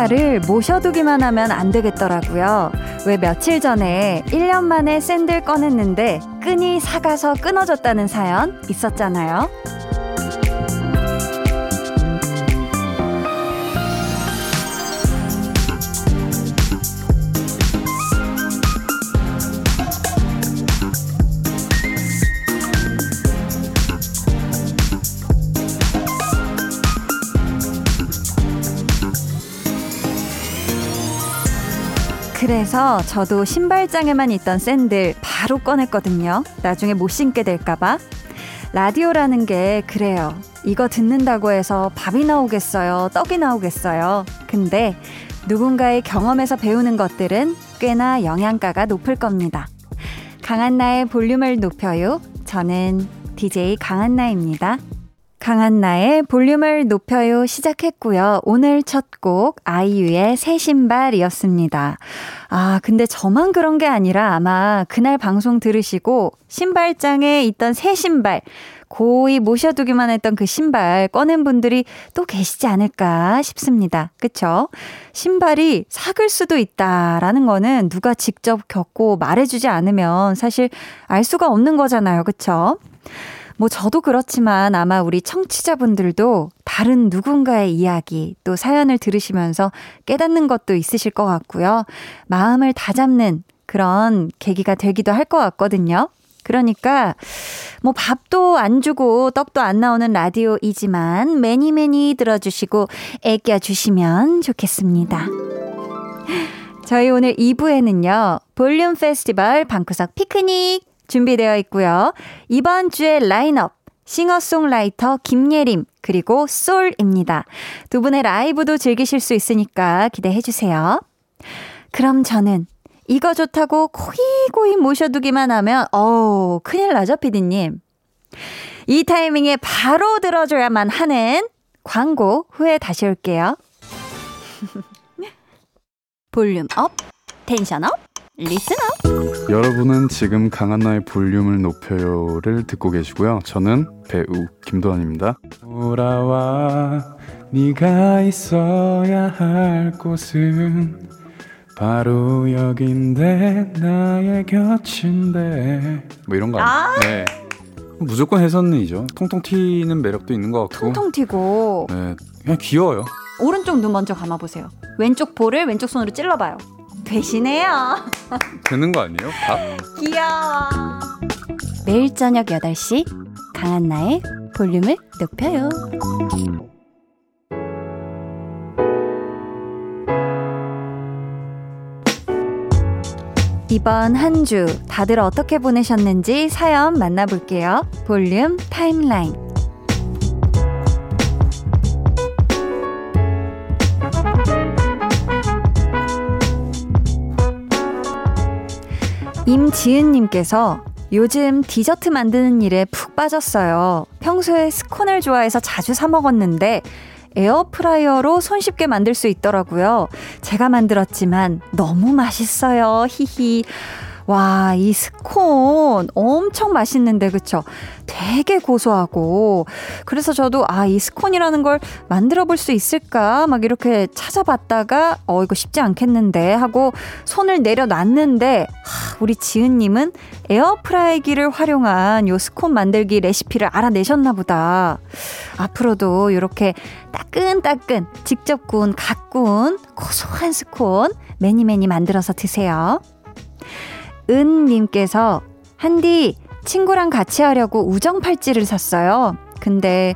신발을 모셔두기만 하면 안 되겠더라고요. 왜 며칠 전에 1년 만에 샌들 꺼냈는데 끈이 사가서 끊어졌다는 사연 있었잖아요. 그래서 저도 신발장에만 있던 샌들 바로 꺼냈거든요. 나중에 못 신게 될까봐. 라디오라는 게 그래요. 이거 듣는다고 해서 밥이 나오겠어요? 떡이 나오겠어요? 근데 누군가의 경험에서 배우는 것들은 꽤나 영양가가 높을 겁니다. 강한나의 볼륨을 높여요. 저는 DJ 강한나입니다. 강한나의 볼륨을 높여요 시작했고요. 오늘 첫 곡 아이유의 새 신발이었습니다. 아, 근데 저만 그런 게 아니라 아마 그날 방송 들으시고 신발장에 있던 새 신발 고이 모셔두기만 했던 그 신발 꺼낸 분들이 또 계시지 않을까 싶습니다. 그쵸? 신발이 삭을 수도 있다라는 거는 누가 직접 겪고 말해주지 않으면 사실 알 수가 없는 거잖아요. 그쵸? 뭐 저도 그렇지만 아마 우리 청취자분들도 다른 누군가의 이야기 또 사연을 들으시면서 깨닫는 것도 있으실 것 같고요. 마음을 다잡는 그런 계기가 되기도 할 것 같거든요. 그러니까 뭐 밥도 안 주고 떡도 안 나오는 라디오이지만 매니 매니 들어주시고 애껴 주시면 좋겠습니다. 저희 오늘 2부에는요. 볼륨 페스티벌 방구석 피크닉 준비되어 있고요. 이번 주의 라인업 싱어송라이터 김예림 그리고 솔입니다. 두 분의 라이브도 즐기실 수 있으니까 기대해 주세요. 그럼 저는 이거 좋다고 고이고이 모셔두기만 하면 어우 큰일 나죠 피디님. 이 타이밍에 바로 들어줘야만 하는 광고 후에 다시 올게요. volume up, tension up, listener 여러분은 지금 강한나의 볼륨을 높여요를 듣고 계시고요. 저는 배우 김도환입니다. 돌아와 네가 있어야 할 곳은 바로 여긴데 나의 곁인데 뭐 이런 거 아니에요? 아~ 네. 무조건 해선이죠. 통통 튀는 매력도 있는 것 같고. 통통 튀고. 네, 그냥 귀여워요. 오른쪽 눈 먼저 감아보세요. 왼쪽 볼을 왼쪽 손으로 찔러봐요. 되시네요. 되는 거 아니에요? 밥? 귀여워. 매일 저녁 8시 강한나의 볼륨을 높여요. 이번 한 주 다들 어떻게 보내셨는지 사연 만나볼게요. 볼륨 타임라인. 임지은님께서 요즘 디저트 만드는 일에 푹 빠졌어요. 평소에 스콘을 좋아해서 자주 사 먹었는데 에어프라이어로 손쉽게 만들 수 있더라고요. 제가 만들었지만 너무 맛있어요. 히히. 와, 이 스콘 엄청 맛있는데, 그쵸? 되게 고소하고. 그래서 저도, 아, 이 스콘이라는 걸 만들어 볼 수 있을까? 막 이렇게 찾아봤다가, 어, 이거 쉽지 않겠는데? 하고 손을 내려놨는데, 하, 우리 지은님은 에어프라이기를 활용한 요 스콘 만들기 레시피를 알아내셨나 보다. 앞으로도 이렇게 따끈따끈, 직접 구운, 갓 구운, 고소한 스콘 매니매니 만들어서 드세요. 은님께서 한디 친구랑 같이 하려고 우정 팔찌를 샀어요. 근데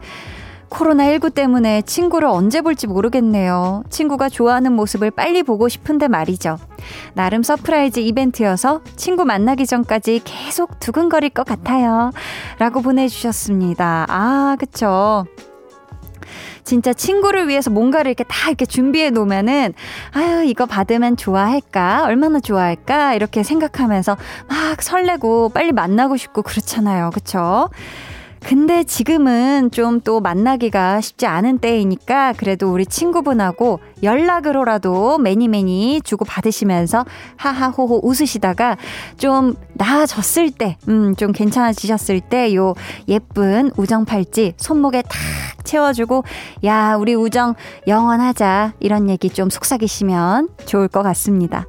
코로나19 때문에 친구를 언제 볼지 모르겠네요. 친구가 좋아하는 모습을 빨리 보고 싶은데 말이죠. 나름 surprise 이벤트여서 친구 만나기 전까지 계속 두근거릴 것 같아요. 라고 보내주셨습니다. 아, 그쵸. 진짜 친구를 위해서 뭔가를 이렇게 다 이렇게 준비해 놓으면은 아유 이거 받으면 좋아할까? 얼마나 좋아할까? 이렇게 생각하면서 막 설레고 빨리 만나고 싶고 그렇잖아요. 그쵸 근데 지금은 좀 또 만나기가 쉽지 않은 때이니까 그래도 우리 친구분하고 연락으로라도 many many 주고 받으시면서 하하호호 웃으시다가 좀 나아졌을 때, 음, 좀 괜찮아지셨을 때 요 예쁜 우정 팔찌 손목에 탁 채워주고 야, 우리 우정 영원하자. 이런 얘기 좀 속삭이시면 좋을 것 같습니다.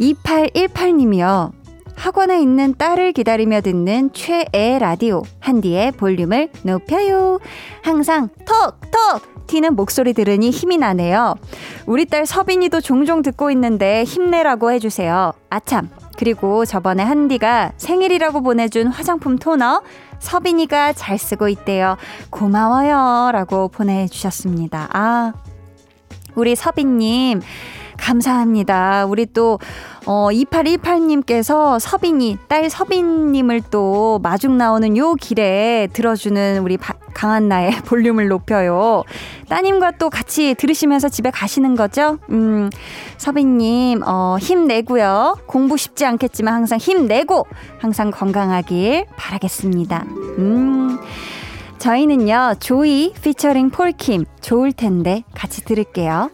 2818님이요. 학원에 있는 딸을 기다리며 듣는 최애 라디오 한디의 볼륨을 높여요. 항상 톡톡 튀는 목소리 들으니 힘이 나네요. 우리 딸 서빈이도 종종 듣고 있는데 힘내라고 해주세요. 아참. 그리고 저번에 한디가 생일이라고 보내준 화장품 토너 서빈이가 잘 쓰고 있대요. 고마워요. 라고 보내주셨습니다. 아, 우리 서빈님. 감사합니다. 우리 또, 어, 2818님께서 서빈이, 딸 서빈님을 또 마중 나오는 요 길에 들어주는 우리 바, 강한 나의 볼륨을 높여요. 따님과 또 같이 들으시면서 집에 가시는 거죠? 음, 서빈님, 어, 힘내고요. 공부 쉽지 않겠지만 항상 힘내고 항상 건강하길 바라겠습니다. 음. 저희는요, 조이 피처링 폴킴, 좋을 텐데 같이 들을게요.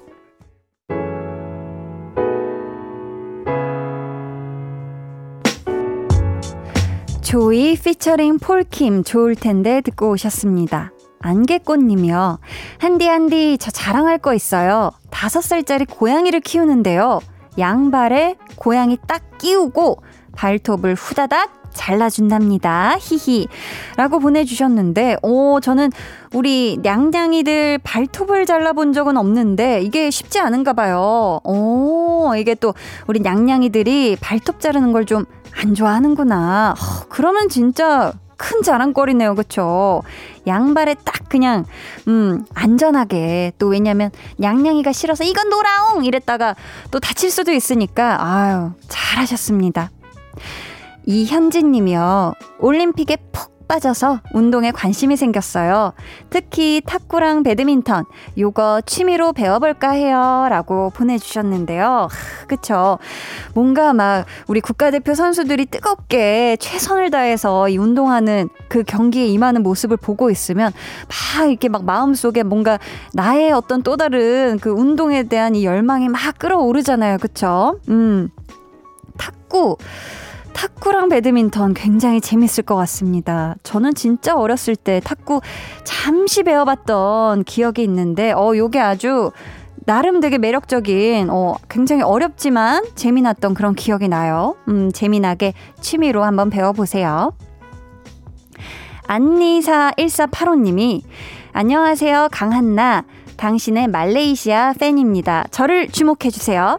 조이 피처링 폴킴 좋을 텐데 듣고 오셨습니다. 안개꽃님이요. 한디 한디 저 자랑할 거 있어요. 다섯 살짜리 고양이를 키우는데요. 양발에 고양이 딱 끼우고 발톱을 후다닥 잘라준답니다. 히히. 라고 보내주셨는데, 오, 저는 우리 냥냥이들 발톱을 잘라본 적은 없는데, 이게 쉽지 않은가 봐요. 오, 이게 또 우리 냥냥이들이 발톱 자르는 걸 좀 안 좋아하는구나. 어, 그러면 진짜 큰 자랑거리네요. 그쵸? 양발에 딱 그냥, 음, 안전하게. 또 왜냐면, 냥냥이가 싫어서 이건 노라옹! 이랬다가 또 다칠 수도 있으니까, 아유, 잘하셨습니다. 이현진 님이요. 올림픽에 푹 빠져서 운동에 관심이 생겼어요. 특히 탁구랑 배드민턴, 요거 취미로 배워볼까 해요. 라고 보내주셨는데요. 그쵸. 뭔가 막 우리 국가대표 선수들이 뜨겁게 최선을 다해서 이 운동하는 그 경기에 임하는 모습을 보고 있으면 막 이렇게 막 마음속에 뭔가 나의 어떤 또 다른 그 운동에 대한 이 열망이 막 끌어오르잖아요. 그쵸. 음. 탁구. 탁구랑 배드민턴 굉장히 재밌을 것 같습니다. 저는 진짜 어렸을 때 탁구 잠시 배워봤던 기억이 있는데, 어, 요게 아주 나름 되게 매력적인, 어, 굉장히 어렵지만 재미났던 그런 기억이 나요. 음, 재미나게 취미로 한번 배워보세요. 안니사 1485님이, 안녕하세요, 강한나. 당신의 말레이시아 팬입니다. 저를 주목해주세요.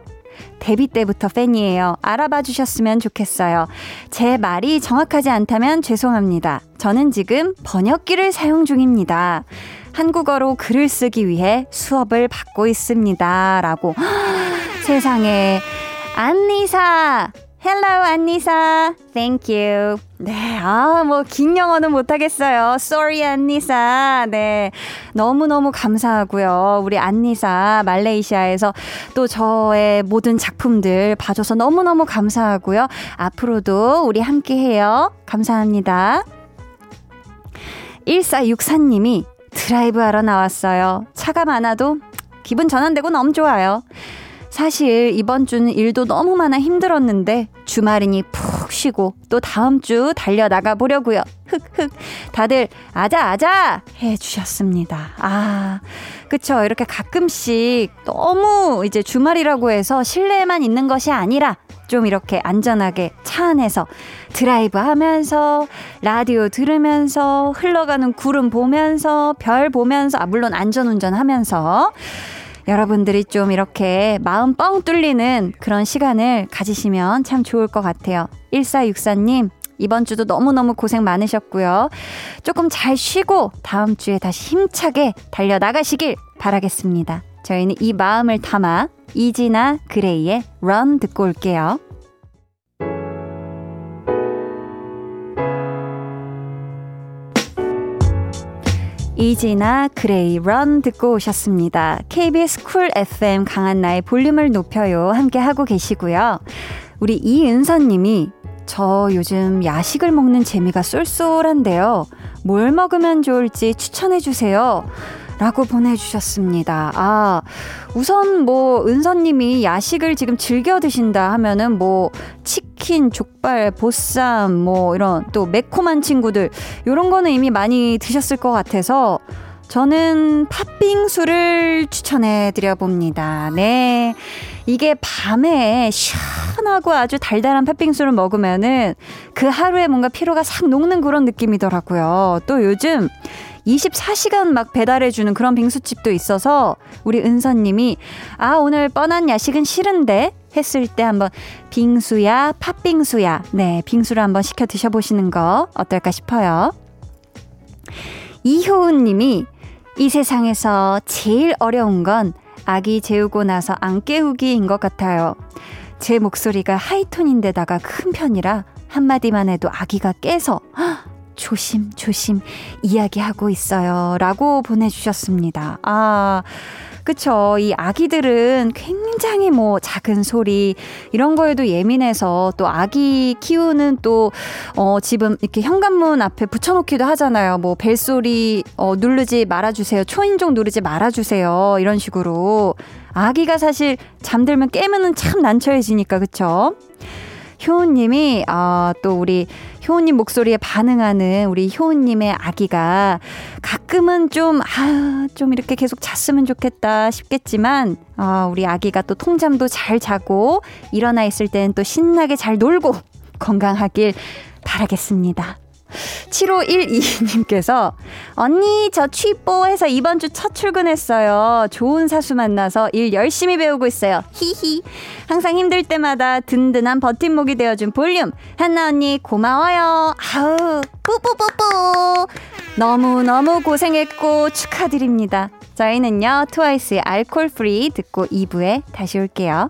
데뷔 때부터 팬이에요. 알아봐 주셨으면 좋겠어요. 제 말이 정확하지 않다면 죄송합니다. 저는 지금 번역기를 사용 중입니다. 한국어로 글을 쓰기 위해 수업을 받고 있습니다. 라고. 세상에. 안니사! Hello, 안니사. Thank you. 네, 아, 뭐, 긴 영어는 못하겠어요. Sorry, 안니사. 네. 너무너무 감사하고요. 우리 안니사, 말레이시아에서 또 저의 모든 작품들 봐줘서 너무너무 감사하고요. 앞으로도 우리 함께 해요. 감사합니다. 1464님이 드라이브 하러 나왔어요. 차가 많아도 기분 전환되고 너무 좋아요. 사실 이번 주는 일도 너무 많아 힘들었는데 주말이니 푹 쉬고 또 다음 주 달려 나가 보려고요. 흑흑. 다들 아자 아자 해 주셨습니다. 아. 그쵸 이렇게 가끔씩 너무 이제 주말이라고 해서 실내에만 있는 것이 아니라 좀 이렇게 안전하게 차 안에서 드라이브 하면서 라디오 들으면서 흘러가는 구름 보면서 별 보면서 아 물론 안전 운전 하면서 여러분들이 좀 이렇게 마음 뻥 뚫리는 그런 시간을 가지시면 참 좋을 것 같아요. 1464님, 이번 주도 너무너무 고생 많으셨고요. 조금 잘 쉬고 다음 주에 다시 힘차게 달려나가시길 바라겠습니다. 저희는 이 마음을 담아 이지나 그레이의 Run 듣고 올게요. 이진아 그레이 Run 듣고 오셨습니다. KBS 쿨 FM 강한나의 볼륨을 높여요 함께 하고 계시고요. 우리 이은서 님이 저 요즘 야식을 먹는 재미가 쏠쏠한데요. 뭘 먹으면 좋을지 추천해 주세요. 라고 보내주셨습니다. 아, 우선 뭐, 은서님이 야식을 지금 즐겨 드신다 하면은 뭐, 치킨, 족발, 보쌈, 뭐, 이런 또 매콤한 친구들, 요런 거는 이미 많이 드셨을 것 같아서, 저는 팥빙수를 추천해 드려 봅니다. 네. 이게 밤에 시원하고 아주 달달한 팥빙수를 먹으면은 그 하루에 뭔가 피로가 싹 녹는 그런 느낌이더라고요. 또 요즘 24시간 막 배달해주는 그런 빙수집도 있어서 우리 은서님이 아, 오늘 뻔한 야식은 싫은데 했을 때 한번 빙수야, 팥빙수야. 네, 빙수를 한번 시켜 드셔보시는 거 어떨까 싶어요. 이효은 님이 이 세상에서 제일 어려운 건 아기 재우고 나서 안 깨우기인 것 같아요. 제 목소리가 하이톤인데다가 큰 편이라 한마디만 해도 아기가 깨서 조심, 조심 이야기하고 있어요. 라고 보내주셨습니다. 아, 그쵸. 이 아기들은 굉장히 뭐 작은 소리, 이런 거에도 예민해서 또 아기 키우는 또, 어, 집은 이렇게 현관문 앞에 붙여놓기도 하잖아요. 뭐 벨소리, 어, 누르지 말아주세요. 초인종 누르지 말아주세요. 이런 식으로. 아기가 사실 잠들면 깨면은 참 난처해지니까, 그쵸? 효은님이 아, 또 우리 효은님 목소리에 반응하는 우리 효은님의 아기가 가끔은 좀, 아, 좀 이렇게 계속 잤으면 좋겠다 싶겠지만, 아, 우리 아기가 또 통잠도 잘 자고, 일어나 있을 땐 또 신나게 잘 놀고, 건강하길 바라겠습니다. 7512님께서 언니 저 취뽀해서 이번 주 첫 출근했어요. 좋은 사수 만나서 일 열심히 배우고 있어요. 히히. 항상 힘들 때마다 든든한 버팀목이 되어준 볼륨. 한나 언니 고마워요. 아우 뿌뿌뿌뿌. 너무너무 고생했고 축하드립니다. 저희는요 트와이스의 Alcohol-Free 듣고 2부에 다시 올게요.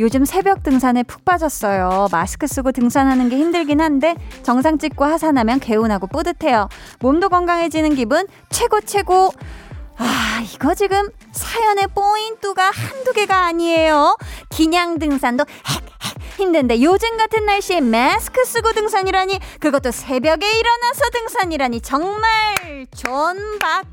요즘 새벽 등산에 푹 빠졌어요. 마스크 쓰고 등산하는 게 힘들긴 한데 정상 찍고 하산하면 개운하고 뿌듯해요. 몸도 건강해지는 기분 최고 최고. 아, 이거 지금 사연의 포인트가 한두 개가 아니에요. 기냥 등산도 힘든데 요즘 같은 날씨에 마스크 쓰고 등산이라니 그것도 새벽에 일어나서 등산이라니 정말 존박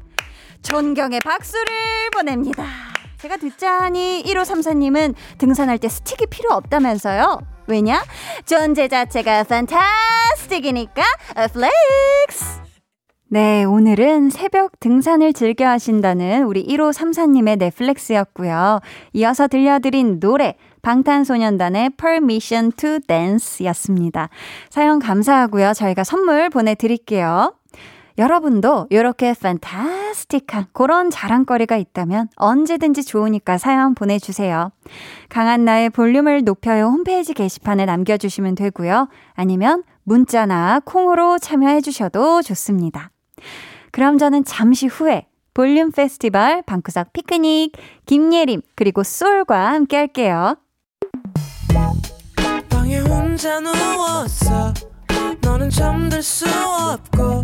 존경의 박수를 보냅니다. 제가 듣자니 1534님은 등산할 때 스틱이 필요 없다면서요? 왜냐? 존재 자체가 fantastic이니까 flex! 네, 오늘은 새벽 등산을 즐겨 하신다는 우리 1534님의 네, flex였고요. 이어서 들려드린 노래 방탄소년단의 Permission to Dance 였습니다. 사연 감사하고요. 저희가 선물 보내드릴게요. 여러분도 이렇게 판타스틱한 그런 자랑거리가 있다면 언제든지 좋으니까 사연 보내주세요. 강한 나의 볼륨을 높여요 홈페이지 게시판에 남겨주시면 되고요. 아니면 문자나 콩으로 참여해 주셔도 좋습니다. 그럼 저는 잠시 후에 볼륨 페스티벌 방구석 피크닉 김예림 그리고 솔과 함께 할게요. 방에 혼자 누웠어 너는 잠들 수 없고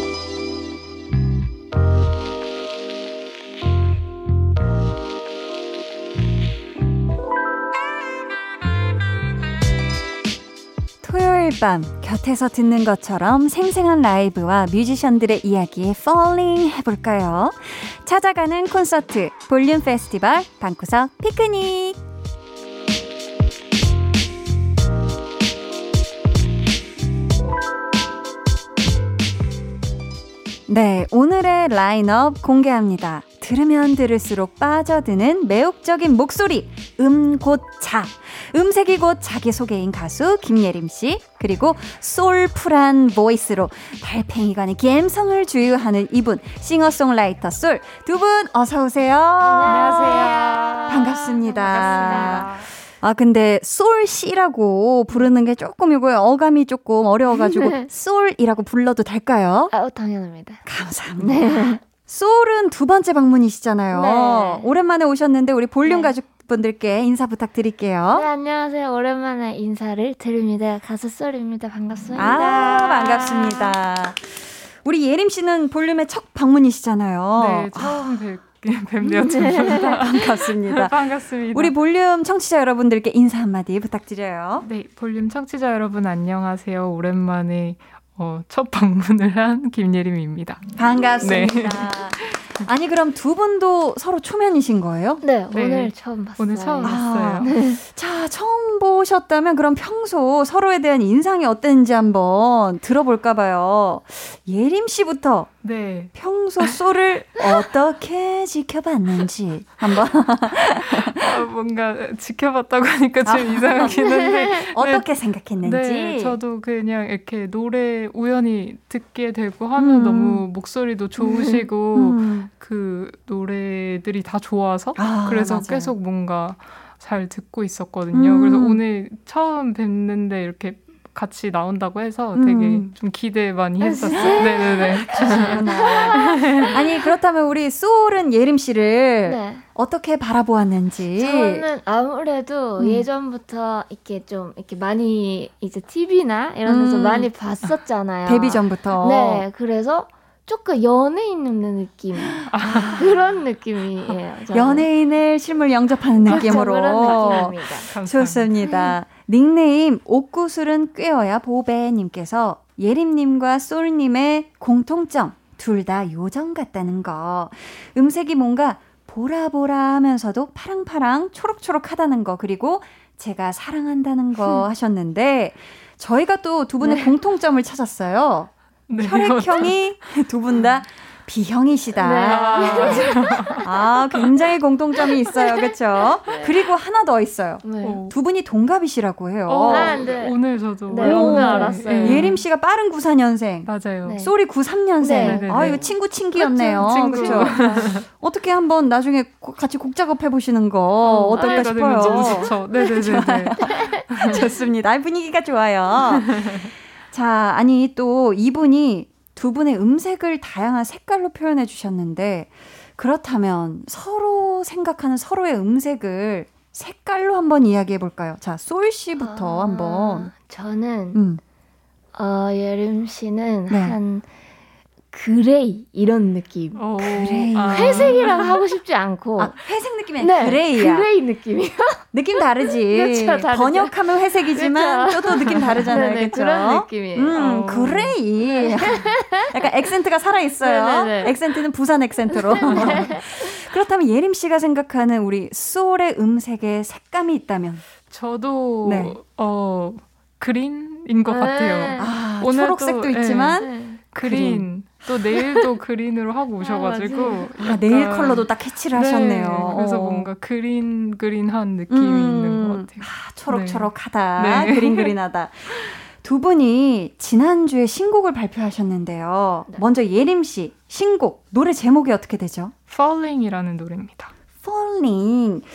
밤 곁에서 듣는 것처럼 생생한 라이브와 뮤지션들의 이야기에 falling 해볼까요? 찾아가는 콘서트 볼륨 페스티벌 방구석 피크닉 네, 오늘의 라인업 공개합니다. 들으면 들을수록 빠져드는 매혹적인 목소리, 음, 곧 자. 음색이 곧 자기소개인 가수 김예림 씨, 그리고 솔풀한 보이스로 달팽이관의 감성을 주유하는 이분, 싱어송라이터 솔. 두 분 어서오세요. 안녕하세요. 반갑습니다. 반갑습니다. 아, 근데 솔 씨라고 부르는 게 조금 이거 어감이 조금 어려워가지고 네. 솔이라고 불러도 될까요? 아, 당연합니다. 감사합니다. 네. 솔은 두 번째 방문이시잖아요. 네. 오랜만에 오셨는데 우리 볼륨 네. 가족 분들께 인사 부탁드릴게요. 네, 안녕하세요. 오랜만에 인사를 드립니다. 가수 썰입니다. 반갑습니다. 아, 반갑습니다. 우리 예림 씨는 볼륨의 첫 방문이시잖아요. 네, 처음 뵙, 뵙네요. 두 분. 반갑습니다. 반갑습니다. 우리 볼륨 청취자 여러분들께 인사 한마디 부탁드려요. 네, 볼륨 청취자 여러분 안녕하세요. 오랜만에 어, 첫 방문을 한 김예림입니다. 반갑습니다. 아니 그럼 두 분도 서로 초면이신 거예요? 네, 네. 오늘 처음 봤어요. 오늘 처음 아, 봤어요. 자, 처음 보셨다면 그럼 평소 서로에 대한 인상이 어땠는지 한번 들어볼까 봐요. 예림 씨부터 네. 평소 소를 어떻게 지켜봤는지 한번 아, 뭔가 지켜봤다고 하니까 좀 이상하긴 한데. 어떻게 생각했는지. 네, 저도 그냥 이렇게 노래 우연히 듣게 되고 하면 음. 너무 목소리도 좋으시고 음. 그 노래들이 다 좋아서 아, 그래서 맞아요. 계속 뭔가 잘 듣고 있었거든요. 음. 그래서 오늘 처음 뵙는데 이렇게 같이 나온다고 해서 되게 음. 좀 기대 많이 아, 했었어요. 네네네. 아니 그렇다면 우리 소울은 예림 씨를 네. 어떻게 바라보았는지. 저는 아무래도 음. 예전부터 이렇게 좀 이렇게 많이 이제 TV나 이런 데서 음. 많이 봤었잖아요. 데뷔 전부터. 네, 그래서 조금 연예인 는 느낌 그런 느낌이에요. 저는. 연예인을 실물 영접하는 그렇죠, 느낌으로. 그런. 좋습니다. 닉네임 옥구슬은 꾀어야 보배님께서 예림님과 솔님의 공통점 둘 다 요정 같다는 거. 음색이 뭔가 보라보라 하면서도 파랑파랑 초록초록하다는 거 그리고 제가 사랑한다는 거 하셨는데 저희가 또 두 분의 네. 공통점을 찾았어요. 네. 혈액형이 두 분 다 B형이시다. 네. 아, 굉장히 공통점이 있어요. 그렇죠? 그리고 하나 더 있어요. 네. 어. 두 분이 동갑이시라고 해요. 어, 아, 네. 오늘 저도 네, 알았는데. 오늘 알았어요. 예림 씨가 빠른 94년생. 맞아요. 네. 쏘리 93년생. 네. 네, 아, 네. 이거 친구 친기였네요. 친구. 그렇죠? 어떻게 한번 나중에 고- 같이 곡 작업해 보시는 거 어, 떨까 나이가 되면 싶어요. 너무 좋죠. 네네 네. 좋습니다. 아, 분위기가 좋아요. 자, 아니 또 이분이 두 분의 음색을 다양한 색깔로 표현해 주셨는데 그렇다면 서로 생각하는 서로의 음색을 색깔로 한번 이야기해 볼까요? 자, 솔 씨부터 아, 한번. 저는 음. 어, 예림 씨는 네. 한 Gray 이런 느낌. 어, 그래요. 아, 회색이라고 하고 싶지 않고 아, 회색 느낌이 네, gray야. Gray 느낌이요. 느낌 다르지. 그렇죠. 번역하면 회색이지만 그렇죠. 또또 느낌 다르잖아요. 네네, 그렇죠? 그런 느낌이에요. 음, 어. Gray. 약간 액센트가 살아 있어요. 네네네. 액센트는 부산 액센트로. 그렇다면 예림 씨가 생각하는 우리 쏠의 음색의 색감이 있다면? 저도 네. 어 그린인 것 네. 같아요. 아, 오늘 초록색도 또, 예. 있지만, 네. 그린. 또 네일도 그린으로 하고 오셔가지고 아, 약간- 네일 컬러도 딱 캐치를 네, 하셨네요. 그래서 어. 뭔가 그린 그린한 느낌이 음, 있는 것 같아요. 아, 초록초록하다. 네. 그린 그린하다. 두 분이 지난주에 신곡을 발표하셨는데요. 네. 먼저 예림 씨, 신곡, 노래 제목이 어떻게 되죠? Falling이라는 노래입니다. Falling.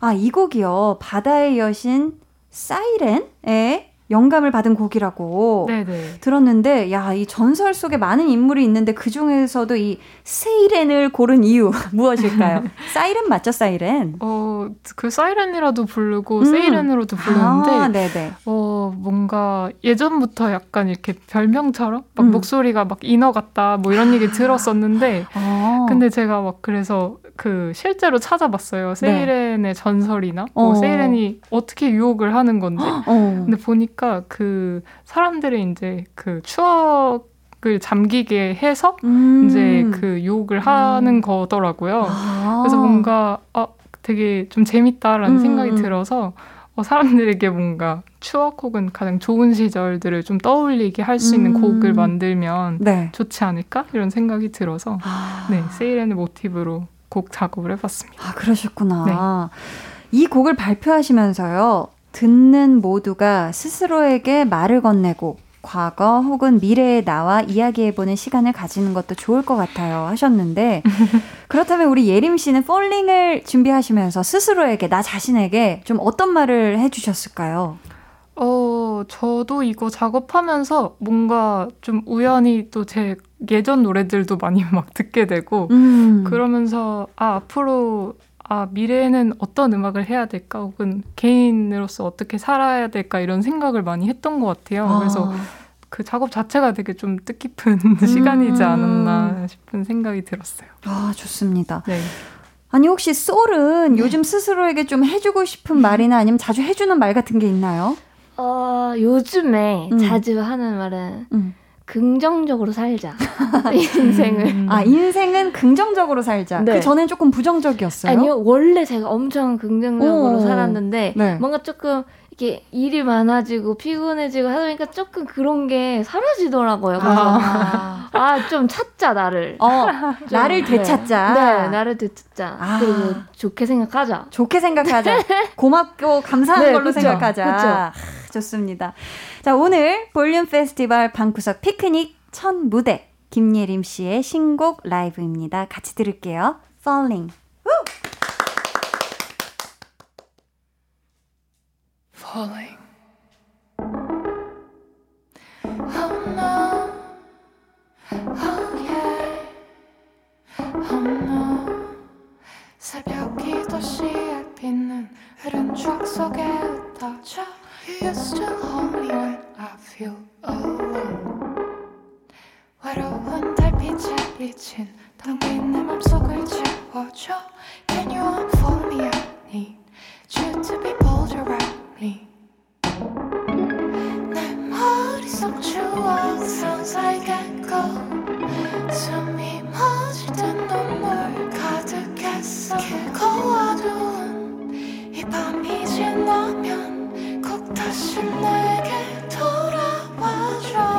아, 이 곡이요. 바다의 여신 사이렌의 영감을 받은 곡이라고 네네. 들었는데, 야, 이 전설 속에 많은 인물이 있는데 그 중에서도 이 세이렌을 고른 이유 무엇일까요? 사이렌 맞죠, 사이렌? 어, 그 사이렌이라도 부르고 음. 세이렌으로도 부르는데 아, 네네. 어, 뭔가 예전부터 약간 이렇게 별명처럼 막 음. 목소리가 막 인어 같다 뭐 이런 얘기 들었었는데 어. 근데 제가 막 그래서 그 실제로 찾아봤어요. 세이렌의 전설이나 어. 뭐 세이렌이 어떻게 유혹을 하는 건지. 어. 근데 보니까 그 사람들이 이제 그 추억 을 잠기게 해서 음. 이제 그 유혹을 하는 거더라고요. 아. 그래서 뭔가 아, 되게 좀 재밌다라는 음, 생각이 음. 들어서 어, 사람들에게 뭔가 추억 혹은 가장 좋은 시절들을 좀 떠올리게 할 수 있는 음. 곡을 만들면 네. 좋지 않을까 이런 생각이 들어서 아. 네 세이렌을 모티브로 곡 작업을 해봤습니다. 아, 그러셨구나. 이 곡을 발표하시면서요, 듣는 모두가 스스로에게 말을 건네고, 과거 혹은 미래의 나와 이야기해보는 시간을 가지는 것도 좋을 것 같아요. 하셨는데, 그렇다면 우리 예림 씨는 폴링을 준비하시면서 스스로에게, 나 자신에게 좀 어떤 말을 해주셨을까요? 어 저도 이거 작업하면서 뭔가 좀 우연히 또 제 예전 노래들도 많이 막 듣게 되고 음. 그러면서 아 앞으로 아 미래에는 어떤 음악을 해야 될까 혹은 개인으로서 어떻게 살아야 될까 이런 생각을 많이 했던 것 같아요. 그래서 그 작업 자체가 되게 좀 뜻깊은 시간이지 않았나 싶은 생각이 들었어요. 아, 좋습니다. 네. 아니, 혹시 솔은 요즘 스스로에게 좀 해주고 싶은 말이나 아니면 자주 해주는 말 같은 게 있나요? 어, 요즘에 음. 자주 하는 말은 음. 긍정적으로 살자. 인생을. 아, 인생은 긍정적으로 살자. 네. 그 전엔 조금 부정적이었어요. 아니요, 원래 제가 엄청 긍정적으로 오. 살았는데, 네. 뭔가 조금, 이렇게 일이 많아지고 피곤해지고 하다 보니까 조금 그런 게 사라지더라고요. 그래서, 아. 아, 좀 찾자, 나를. 어, 좀, 나를 되찾자. 네, 네, 나를 되찾자. 아. 그리고 좋게 생각하자. 좋게 생각하자. 고맙고 감사한 네, 걸로 그쵸, 생각하자. 그쵸. 아, 좋습니다. 자, 오늘 볼륨 페스티벌 방구석 피크닉 첫 무대 김예림 씨의 신곡 라이브입니다. 같이 들을게요. Falling. Falling. Oh oh oh. 새벽이 도시에 비는 흐른 추억 속에 흩어져. 길고 어두운 이 밤이 지나면 꼭 다시 내게 돌아와줘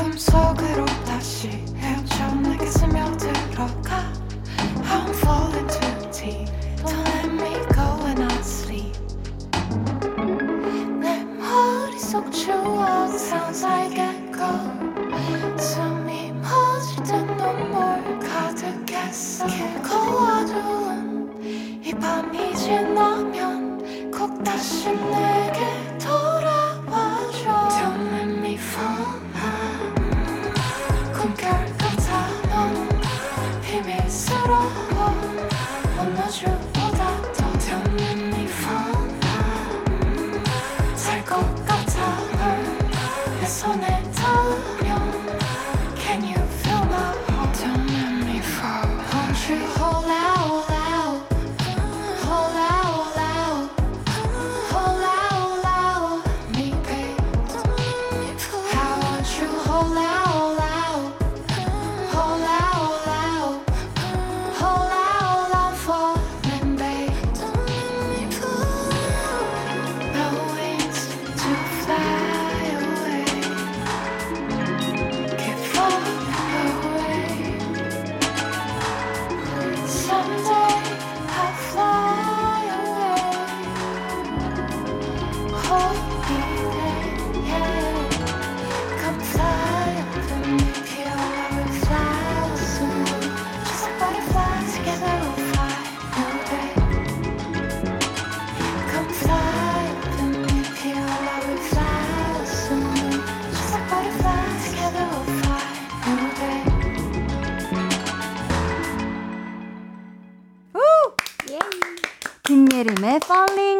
꿈속으로 다시 헤엄쳐 내게 스며들어가 I'm falling too deep Don't let me go when I sleep 내 머릿속 추억 like echo 숨이 멎을 듯 눈물 가득했어 길고 어두운 이 밤이 지나면 꼭 다시 내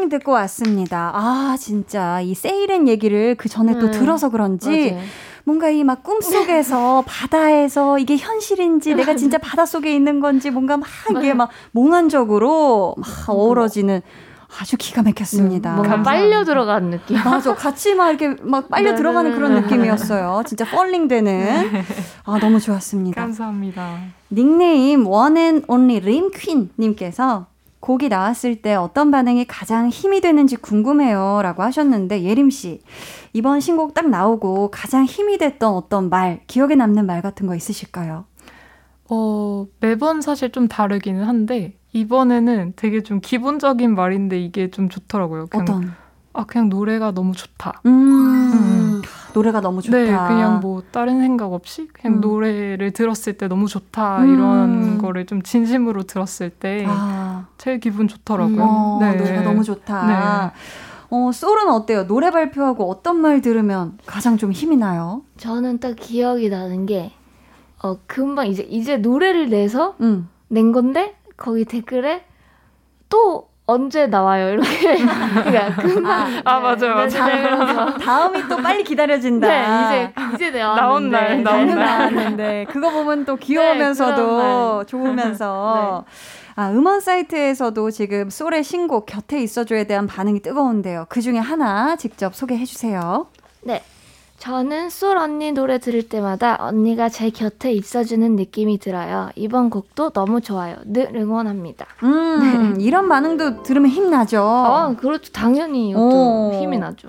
Falling 듣고 왔습니다. 아, 진짜 이 세이렌 얘기를 그 전에 또 네. 들어서 그런지 맞아요. 뭔가 이 막 꿈속에서 바다에서 이게 현실인지 내가 진짜 바닷속에 있는 건지 뭔가 막 이게. 막 몽환적으로 막 어우러지는 아주 기가 막혔습니다. 뭔가. 빨려 들어간 느낌. 맞아. 같이 막 이렇게 막 빨려 네, 들어가는 네, 그런 네. 느낌이었어요. 진짜 falling 되는. 아, 너무 좋았습니다. 감사합니다. 닉네임 one and only 림퀸 님께서 곡이 나왔을 때 어떤 반응이 가장 힘이 되는지 궁금해요 라고 하셨는데 예림 씨 이번 신곡 딱 나오고 가장 힘이 됐던 어떤 말 기억에 남는 말 같은 거 있으실까요? 어, 매번 사실 좀 다르기는 한데 이번에는 되게 좀 기본적인 말인데 이게 좀 좋더라고요. 그냥 어떤? 아 그냥 노래가 너무 좋다. 음, 노래가 너무 좋다. 네, 그냥 뭐 다른 생각 없이 그냥 음. 노래를 들었을 때 너무 좋다 음. 이런 거를 좀 진심으로 들었을 때 아, 제일 기분 좋더라고요. 어, 네. 노래가 너무 좋다. 어, 소울은 어때요? 노래 발표하고 어떤 말 들으면 가장 좀 힘이 나요? 저는 딱 기억이 나는 게, 어, 금방 이제, 이제 노래를 내서 음. 낸 건데, 거기 댓글에 또 언제 나와요? 이렇게. 그러니까 금방. 아, 맞아요, 맞아요. 네, 그래서. 다음이 또 빨리 기다려진다. 네, 이제, 이제 나온 날, 나왔는데. 나온 날. 나왔는데 그거 보면 또 귀여우면서도 네. 좋으면서 아 음원 사이트에서도 지금 솔의 신곡 곁에 있어줘에 대한 반응이 뜨거운데요. 그 중에 하나 직접 소개해 주세요. 네. 저는 솔 언니 노래 들을 때마다 언니가 제 곁에 있어주는 느낌이 들어요. 이번 곡도 너무 좋아요. 늘 응원합니다. 음 이런 반응도 들으면 힘나죠. 아, 그렇죠. 당연히 이것도 오. 힘이 나죠.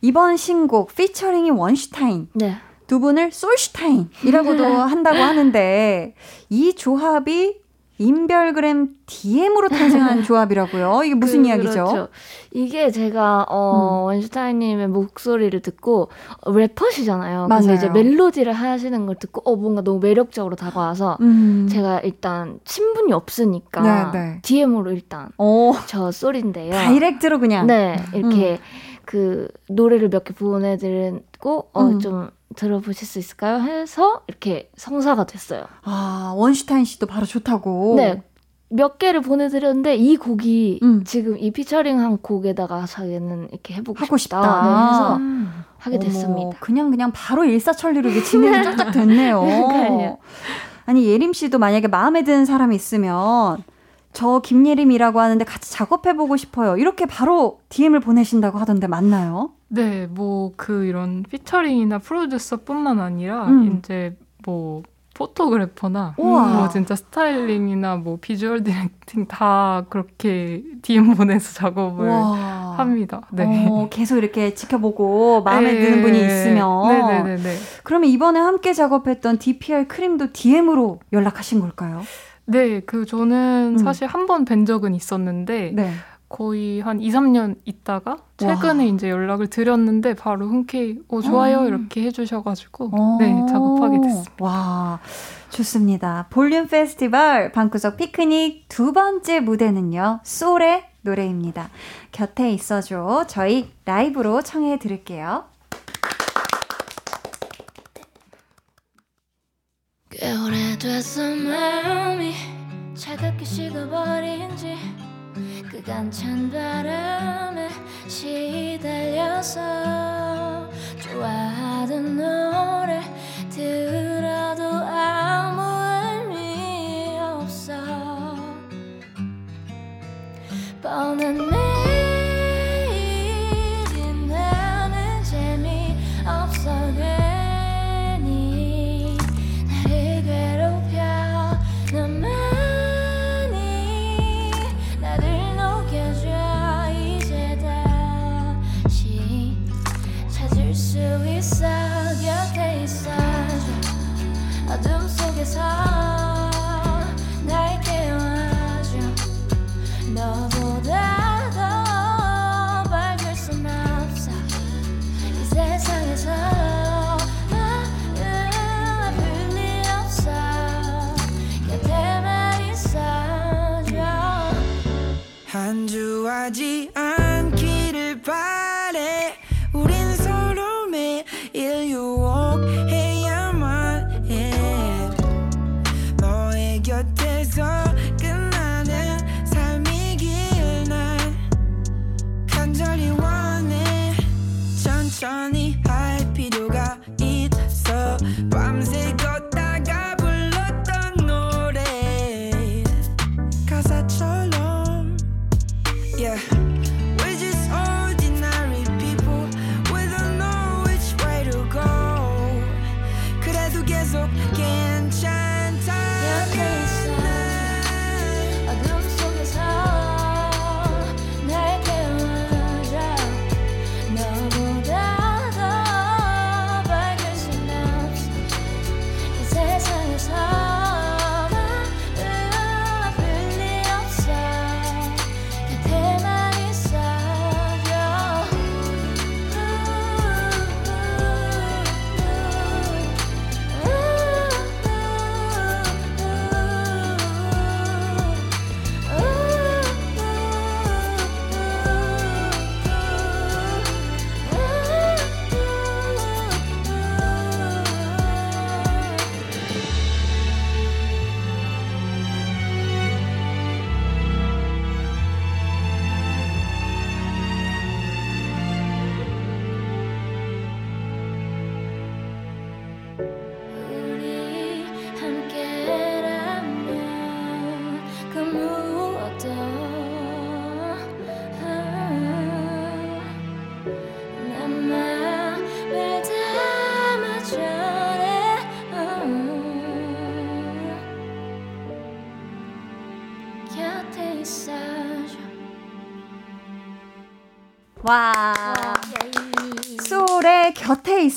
이번 신곡 피처링이 원슈타인 네. 두 분을 솔슈타인이라고도 한다고 하는데 이 조합이 인별그램 DM으로 탄생한 조합이라고요. 이게 무슨 그- 이야기죠? 그렇죠. 이게 제가 어, 원슈타인님의 목소리를 듣고 어, 래퍼시잖아요. 맞아요. 근데 이제 멜로디를 하시는 걸 듣고 어 뭔가 너무 매력적으로 다가와서 음. 제가 일단 친분이 없으니까 네, 네. DM으로 일단 오, 저 쏠인데요. 다이렉트로 그냥. 네, 이렇게 그 노래를 몇 개 보내드리고 어 음. 좀 들어보실 수 있을까요? 해서 이렇게 성사가 됐어요. 아, 원슈타인 씨도 바로 좋다고. 네. 몇 개를 보내드렸는데 이 곡이 음. 지금 이 피처링한 곡에다가 자기는 이렇게 해보고 하고 싶다. 싶다. 네, 해서 음. 하게 어머, 됐습니다. 그냥 그냥 바로 일사천리로 이게 진행이 쫙쫙 됐네요. 그러니까요. 아니 예림 씨도 만약에 마음에 드는 사람이 있으면 저 김예림이라고 하는데 같이 작업해 보고 싶어요. 이렇게 바로 DM을 보내신다고 하던데 맞나요? 네, 뭐 그 이런 피처링이나 프로듀서뿐만 아니라 음. 이제 뭐 photographer나 우와. 뭐 진짜 styling이나 뭐 visual directing 다 그렇게 DM 보내서 작업을 와. 합니다. 네. 어, 계속 이렇게 지켜보고 마음에 네. 드는 분이 있으면 네네네네. 그러면 이번에 함께 작업했던 DPR 크림도 DM으로 연락하신 걸까요? 네, 그 저는 음. 사실 한번 뵌 적은 있었는데 네. 거의 한 2, 3년 있다가 최근에 이제 연락을 드렸는데 바로 흔쾌히 어 좋아요 어. 이렇게 해주셔가지고 어. 네 작업하게 됐습니다. 와, 좋습니다. 볼륨 페스티벌 방구석 피크닉 두 번째 무대는요, 솔의 노래입니다. 곁에 있어줘. 저희 라이브로 청해 드릴게요. 꽤 오래됐어 마음이 차갑게 식어버린 지 그간 찬 바람에 시달려서 좋아하던 노래 들어도 아무 의미 없어. 뻔한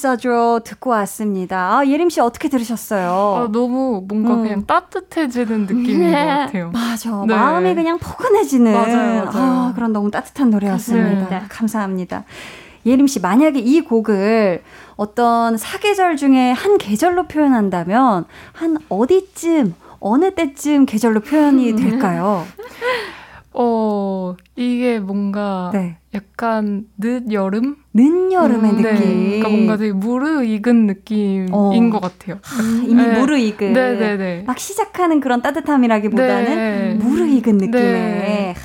있어줘 듣고 왔습니다. 아, 예림 씨 어떻게 들으셨어요? 아, 너무 뭔가 음. 그냥 따뜻해지는 느낌인 것 같아요. 맞아. 네. 마음이 그냥 포근해지는. 맞아요, 맞아요. 아, 그런 너무 따뜻한 노래였습니다. 네. 감사합니다. 예림 씨, 만약에 이 곡을 어떤 사계절 중에 한 계절로 표현한다면 한 어디쯤, 어느 때쯤 계절로 표현이 될까요? 어, 이게 뭔가 네. 약간 늦 여름? 늦여름의 음, 느낌. 네. 그러니까 뭔가 되게 무르익은 느낌인 어. 것 같아요. 아, 이미 네. 무르익은. 네네네. 막 시작하는 그런 따뜻함이라기보다는 네. 무르익은 느낌의. 네.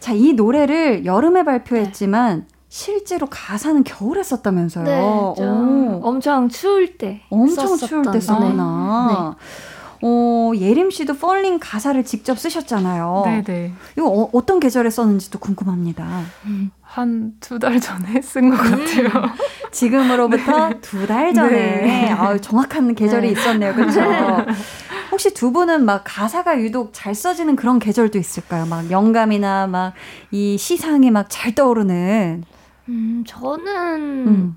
자, 이 노래를 여름에 발표했지만 실제로 가사는 겨울에 썼다면서요. 네, 엄청 추울 때 엄청 추울 때 썼구나. 어, 예림 씨도 펄링 가사를 직접 쓰셨잖아요. 네네. 이거 어, 어떤 계절에 썼는지도 궁금합니다. 한두 달 전에 쓴 것 같아요. 지금으로부터 두달 전에 네. 아유, 정확한 계절이 있었네요. 그렇죠? 혹시 두 분은 막 가사가 유독 잘 써지는 그런 계절도 있을까요? 막 영감이나 막 이 시상이 막 잘 떠오르는. 음, 저는 음.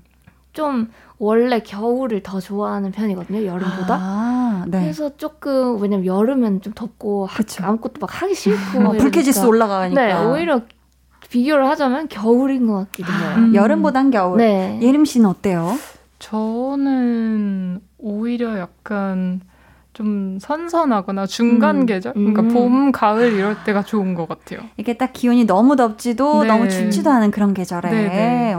좀 원래 겨울을 더 좋아하는 편이거든요. 여름보다. 아, 네. 그래서 조금 왜냐면 여름은 좀 덥고 하-. 아무것도 막 하기 싫고 어, 불쾌지수. 올라가니까. 네, 오히려 비교를 하자면 겨울인 것 같기도 해요. 음. 여름보단 겨울. 네. 예림 씨는 어때요? 저는 오히려 약간 좀 선선하거나 중간 음. 계절? 그러니까 음. 봄, 가을 이럴 때가 좋은 것 같아요. 이게 딱 기온이 너무 덥지도 네. 너무 춥지도 않은 그런 계절에. 네, 네.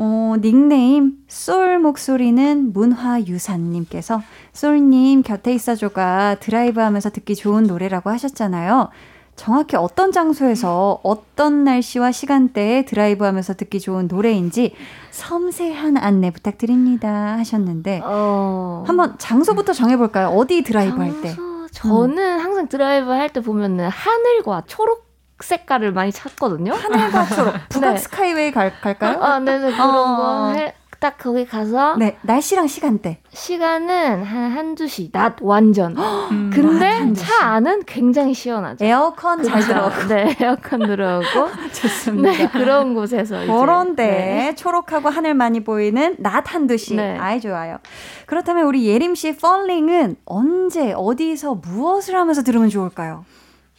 어. 어, 닉네임 솔 목소리는 문화유산님께서 솔님 곁에 있어줘가 드라이브하면서 듣기 좋은 노래라고 하셨잖아요. 정확히 어떤 장소에서 어떤 날씨와 시간대에 드라이브하면서 듣기 좋은 노래인지 섬세한 안내 부탁드립니다 하셨는데 어. 한번 장소부터 정해볼까요? 어디 드라이브 할 때? 장소, 저는 항상 드라이브 할 때 보면은 하늘과 초록 색깔을 많이 찾거든요. 하늘과 초록 북악 네. 스카이웨이 갈, 갈까요? 아, 네네 그런 어. 거, 딱 거기 가서 네, 날씨랑 시간대. 시간은 한 한두 시, 낮 완전. 음. 근데. 차 안은 굉장히 시원하죠. 에어컨 잘 그죠? 들어오고 네, 에어컨 들어오고. 좋습니다. 네, 그런 곳에서. 그런데 네. 초록하고 하늘 많이 보이는 낮 한두 시. 네. 아이 좋아요. 그렇다면 우리 예림 씨 펄링은 언제 어디서 무엇을 하면서 들으면 좋을까요?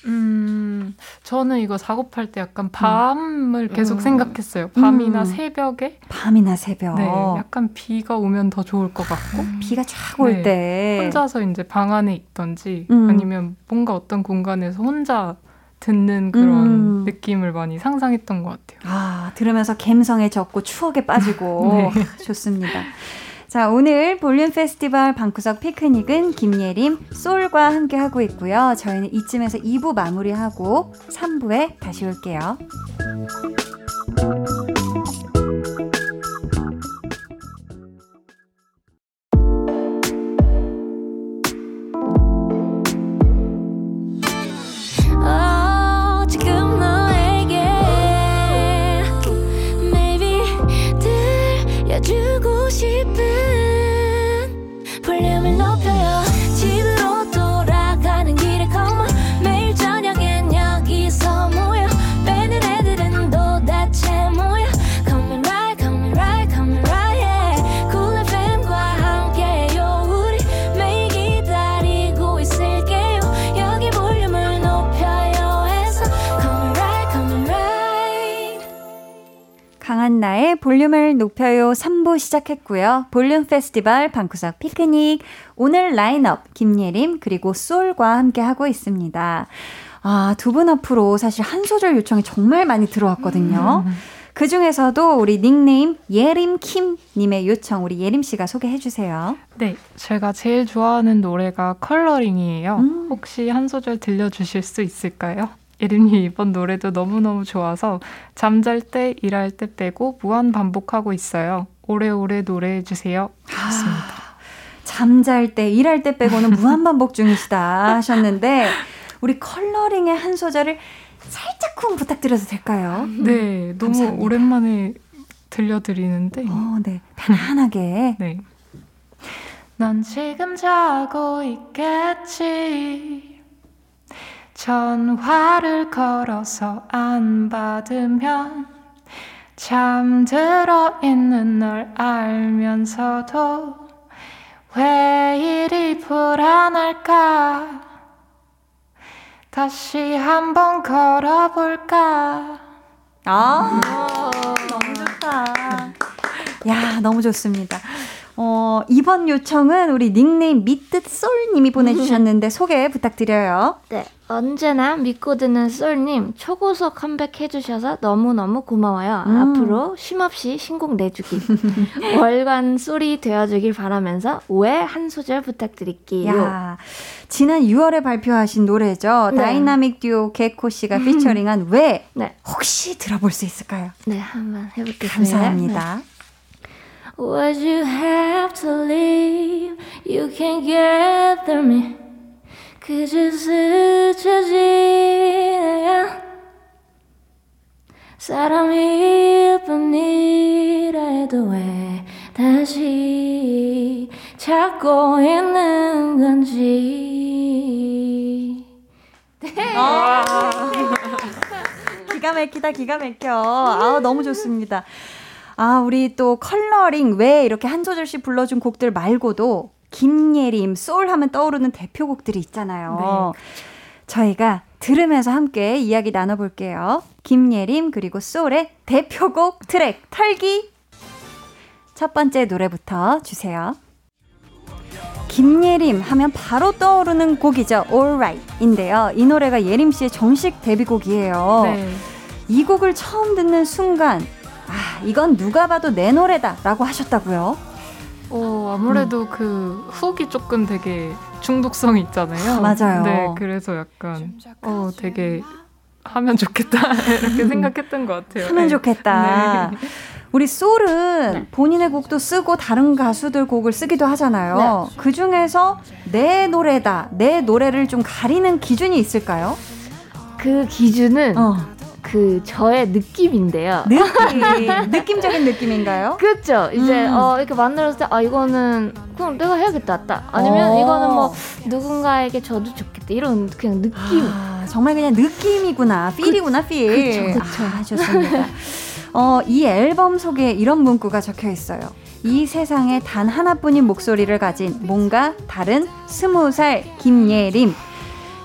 음, 저는 이거 작업할 때 약간 밤을 계속 음. 생각했어요. 밤이나 음. 새벽에. 밤이나 새벽. 네, 약간 비가 오면 더 좋을 것 같고. 비가 쫙올 네. 때. 혼자서 이제 방 안에 있던지 음. 아니면 뭔가 어떤 공간에서 혼자 듣는 그런 음. 느낌을 많이 상상했던 것 같아요. 아, 들으면서 감성에 젖고 추억에 빠지고 네. 좋습니다. 자, 오늘 볼륨 페스티벌 방구석 피크닉은 김예림, 솔과 함께 하고 있고요. 저희는 이쯤에서 2부 마무리하고 3부에 다시 올게요. 3부 시작했고요. 볼륨 페스티벌 방구석 피크닉. 오늘 라인업 김예림 그리고 쏠과 함께 하고 있습니다. 아, 두 분 앞으로 사실 한 소절 요청이 정말 많이 들어왔거든요. 그 중에서도 우리 닉네임 예림킴 님의 요청 우리 예림 씨가 소개해 주세요. 네, 제가 제일 좋아하는 노래가 컬러링이에요. 음. 혹시 한 소절 들려주실 수 있을까요? 예림님 이번 노래도 너무너무 좋아서 잠잘 때, 일할 때 빼고 무한 반복하고 있어요. 오래오래 노래해 주세요. 좋습니다. 잠잘 때, 일할 때 빼고는 무한반복 중이시다 하셨는데, 우리 컬러링의 한 소절을 살짝 쿵 부탁드려도 될까요? 네, 너무 감사합니다. 오랜만에 들려드리는데. 어, 네. 편안하게. 네. 넌 지금 자고 있겠지. 전화를 걸어서 안 받으면 잠들어 있는 널 알면서도 왜 이리 불안할까? 다시 한번 걸어볼까? 아, 너무 좋다. 야, 너무 좋습니다. 어, 이번 요청은 우리 닉네임 믿듣쏠님이 보내주셨는데 소개 부탁드려요. 네, 언제나 믿고 듣는 쏠님 초고속 컴백해주셔서 너무너무 고마워요. 음. 앞으로 쉼없이 신곡 내주기. 월간 쏠이 되어주길 바라면서 왜 한 소절 부탁드릴게요. 야, 지난 6월에 발표하신 노래죠. 네. 다이나믹 듀오 개코 씨가 피처링한 왜 네, 혹시 들어볼 수 있을까요? 네, 한번 해볼게요. 감사합니다. Would you have to leave? You can't gather me. 그저 스쳐지냐 사람일 뿐이라 해도 왜 다시 찾고 있는 건지 기가 막히다, 기가 막혀. 아 너무 좋습니다. 아, 우리 또 컬러링 왜 이렇게 한 소절씩 불러준 곡들 말고도 김예림, 쏠 하면 떠오르는 대표곡들이 있잖아요. 저희가 들으면서 함께 이야기 나눠볼게요. 김예림 그리고 쏠의 대표곡 트랙 털기. 첫 번째 노래부터 주세요. 김예림 하면 바로 떠오르는 곡이죠. Alright인데요. 이 노래가 예림 씨의 정식 데뷔곡이에요. 네. 이 곡을 처음 듣는 순간 아 이건 누가 봐도 내 노래다라고 하셨다고요. 어, 아무래도 그 훅이 조금 되게 중독성이 있잖아요. 아, 맞아요. 네, 그래서 약간 어, 되게 하면 좋겠다 이렇게 생각했던 것 같아요. 하면 네. 좋겠다. 네. 우리 소울은 본인의 곡도 쓰고 다른 가수들 곡을 쓰기도 하잖아요. 네. 그 중에서 내 노래다, 내 노래를 좀 가리는 기준이 있을까요? 그 기준은 어, 그 저의 느낌인데요. 느낌, 느낌적인 느낌인가요? 그렇죠. 이제 음. 어, 이렇게 만들었을 때 아 이거는 그냥 내가 해야겠다. 딱. 아니면 어. 이거는 뭐 누군가에게 줘도 좋겠다. 이런 그냥 느낌. 아, 정말 그냥 느낌이구나, 필이구나, 필. 그쵸. 아, 좋습니다. 어, 이 앨범 속에 이런 문구가 적혀 있어요. 이 세상에 단 하나뿐인 목소리를 가진 뭔가 다른 스무 살 김예림.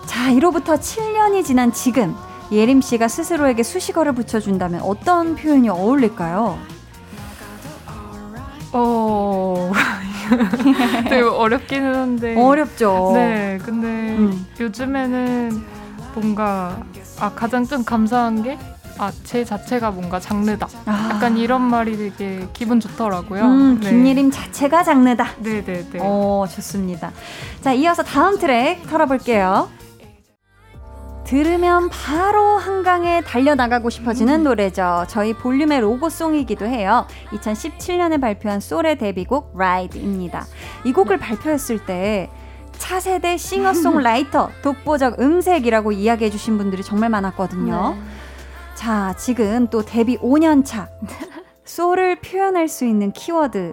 자, 이로부터 7년이 지난 지금 예림 씨가 스스로에게 수식어를 붙여준다면 어떤 표현이 어울릴까요? 어, 되게 어렵기는 한데. 어렵죠. 네, 근데 음. 요즘에는 뭔가 아 가장 좀 감사한 게 아, 제 자체가 뭔가 장르다. 아. 약간 이런 말이 되게 기분 좋더라고요. 음, 네. 김예림 자체가 장르다. 네네네. 어, 좋습니다. 자, 이어서 다음 트랙 털어볼게요. 들으면 바로 한강에 달려나가고 싶어지는 노래죠. 저희 볼륨의 로고송이기도 해요. 2017년에 발표한 솔의 데뷔곡 Ride입니다. 이 곡을 발표했을 때 차세대 싱어송라이터, 독보적 음색이라고 이야기해 주신 분들이 정말 많았거든요. 네. 자, 지금 또 데뷔 5년 차. 소울을 표현할 수 있는 키워드.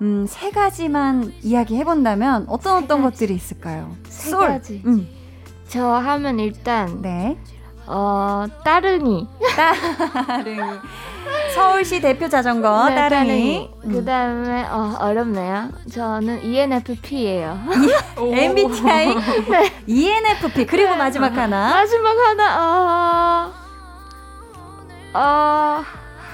음, 세 가지만 이야기해 본다면 어떤 세 어떤 가지. 것들이 있을까요? 세 소울. 가지. 음, 저 하면 일단 네. 어 따릉이. 따릉이. 서울시 대표 자전거 네, 따릉이. 그 다음에 어, 어렵네요. 저는 ENFP예요. 오. MBTI, ENFP 그리고 마지막 하나. 마지막 하나 어, 어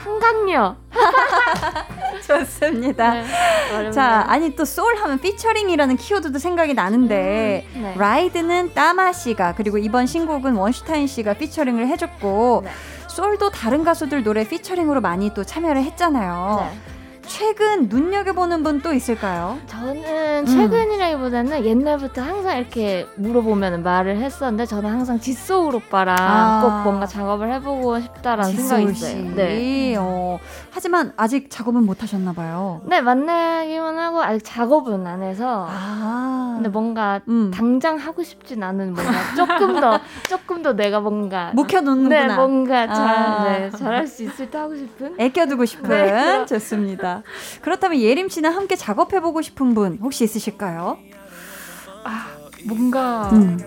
한강녀. 좋습니다. 네. 자, 아니 또 쏠 하면 피처링이라는 키워드도 생각이 나는데 음, 네. RIDE는 따마 씨가 그리고 이번 신곡은 원슈타인 씨가 피처링을 해줬고 네. 쏠도 다른 가수들 노래 피처링으로 많이 또 참여를 했잖아요. 네. 최근 눈여겨보는 분 또 있을까요? 저는 음. 최근이라기보다는 옛날부터 항상 이렇게 물어보면 말을 했었는데 저는 항상 지소울 오빠랑 아. 꼭 뭔가 작업을 해보고 싶다라는 생각이 있어요. 씨. 네. 어, 하지만 아직 작업은 못 하셨나 봐요. 네, 만나기만 하고 아직 작업은 안 해서 아. 근데 뭔가 음. 당장 하고 싶진 않은 뭔가 조금 더 조금 더 내가 뭔가 묵혀놓는구나. 네 뭔가 잘 아. 네, 잘할 수 있을 때 하고 싶은 애껴두고 싶은 네. 좋습니다. 그렇다면 예림 씨는 함께 작업해보고 싶은 분 혹시 있으실까요? 아, 뭔가 음.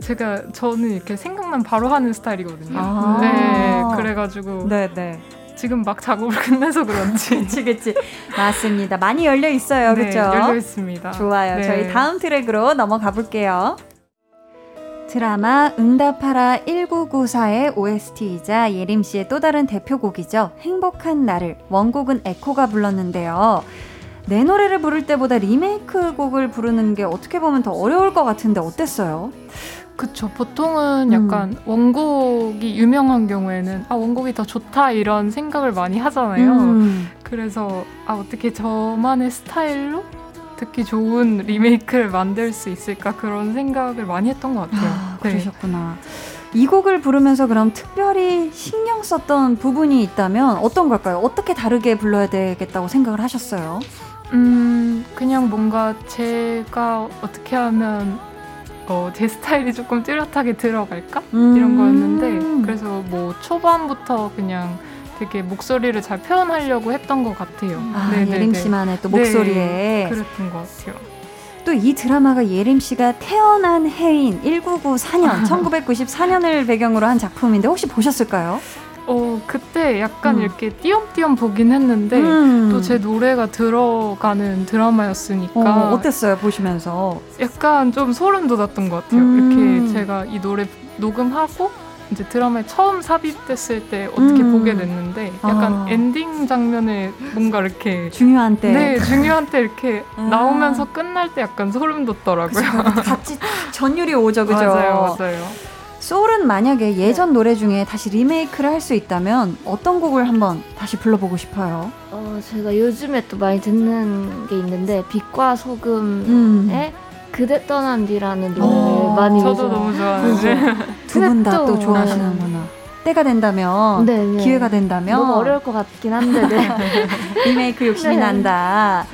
제가 저는 이렇게 생각만 바로 하는 스타일이거든요. 아. 네, 그래가지고 네네. 지금 막 작업을 끝내서 그런지 그치 그치 맞습니다. 많이 열려 있어요, 네, 그렇죠? 열려 있습니다. 좋아요. 네. 저희 다음 트랙으로 넘어가 볼게요. 드라마 응답하라 1994의 OST이자 예림 씨의 또 다른 대표곡이죠. 행복한 나를 원곡은 에코가 불렀는데요. 내 노래를 부를 때보다 리메이크 곡을 부르는 게 어떻게 보면 더 어려울 것 같은데 어땠어요? 그쵸. 보통은 음. 약간 원곡이 유명한 경우에는 아 원곡이 더 좋다 이런 생각을 많이 하잖아요. 음. 그래서 아 어떻게 저만의 스타일로 듣기 좋은 리메이크를 만들 수 있을까 그런 생각을 많이 했던 것 같아요. 아, 네. 그러셨구나. 이 곡을 부르면서 그럼 특별히 신경 썼던 부분이 있다면 어떤 걸까요? 어떻게 다르게 불러야 되겠다고 생각을 하셨어요? 음 그냥 뭔가 제가 어떻게 하면 어, 제 스타일이 조금 뚜렷하게 들어갈까 음. 이런 거였는데 그래서 뭐 초반부터 그냥 되게 목소리를 잘 표현하려고 했던 것 같아요. 아, 네네네. 예림 씨만의 또 네, 목소리에 그랬던 것 같아요. 또 이 드라마가 예림 씨가 태어난 해인 1994년, 1994년을 배경으로 한 작품인데 혹시 보셨을까요? 어 그때 약간 음. 이렇게 띄엄띄엄 보긴 했는데 음. 또제 노래가 들어가는 드라마였으니까 어, 어땠어요 보시면서? 약간 좀 소름 돋았던 것 같아요. 음. 이렇게 제가 이 노래 녹음하고 이제 드라마에 처음 삽입됐을 때 어떻게 음. 보게 됐는데 약간 아. 엔딩 장면에 뭔가 이렇게 중요한 때 네 중요한 때 이렇게 아. 나오면서 끝날 때 약간 소름 돋더라고요. 같이 전율이 오죠, 그죠? 맞아요, 맞아요. 소울은 만약에 예전 노래 중에 다시 리메이크를 할 수 있다면 어떤 곡을 한번 다시 불러보고 싶어요? 어 제가 요즘에 또 많이 듣는 게 있는데 빛과 소금의 음. 그대 떠난 뒤라는 노래를 어, 많이 저도 요즘- 너무 좋아하는데 두 분다또 또- 좋아하시는구나. 때가 된다면, 네, 네. 기회가 된다면 너무 어려울 것 같긴 한데 네. 리메이크 욕심이 네. 난다.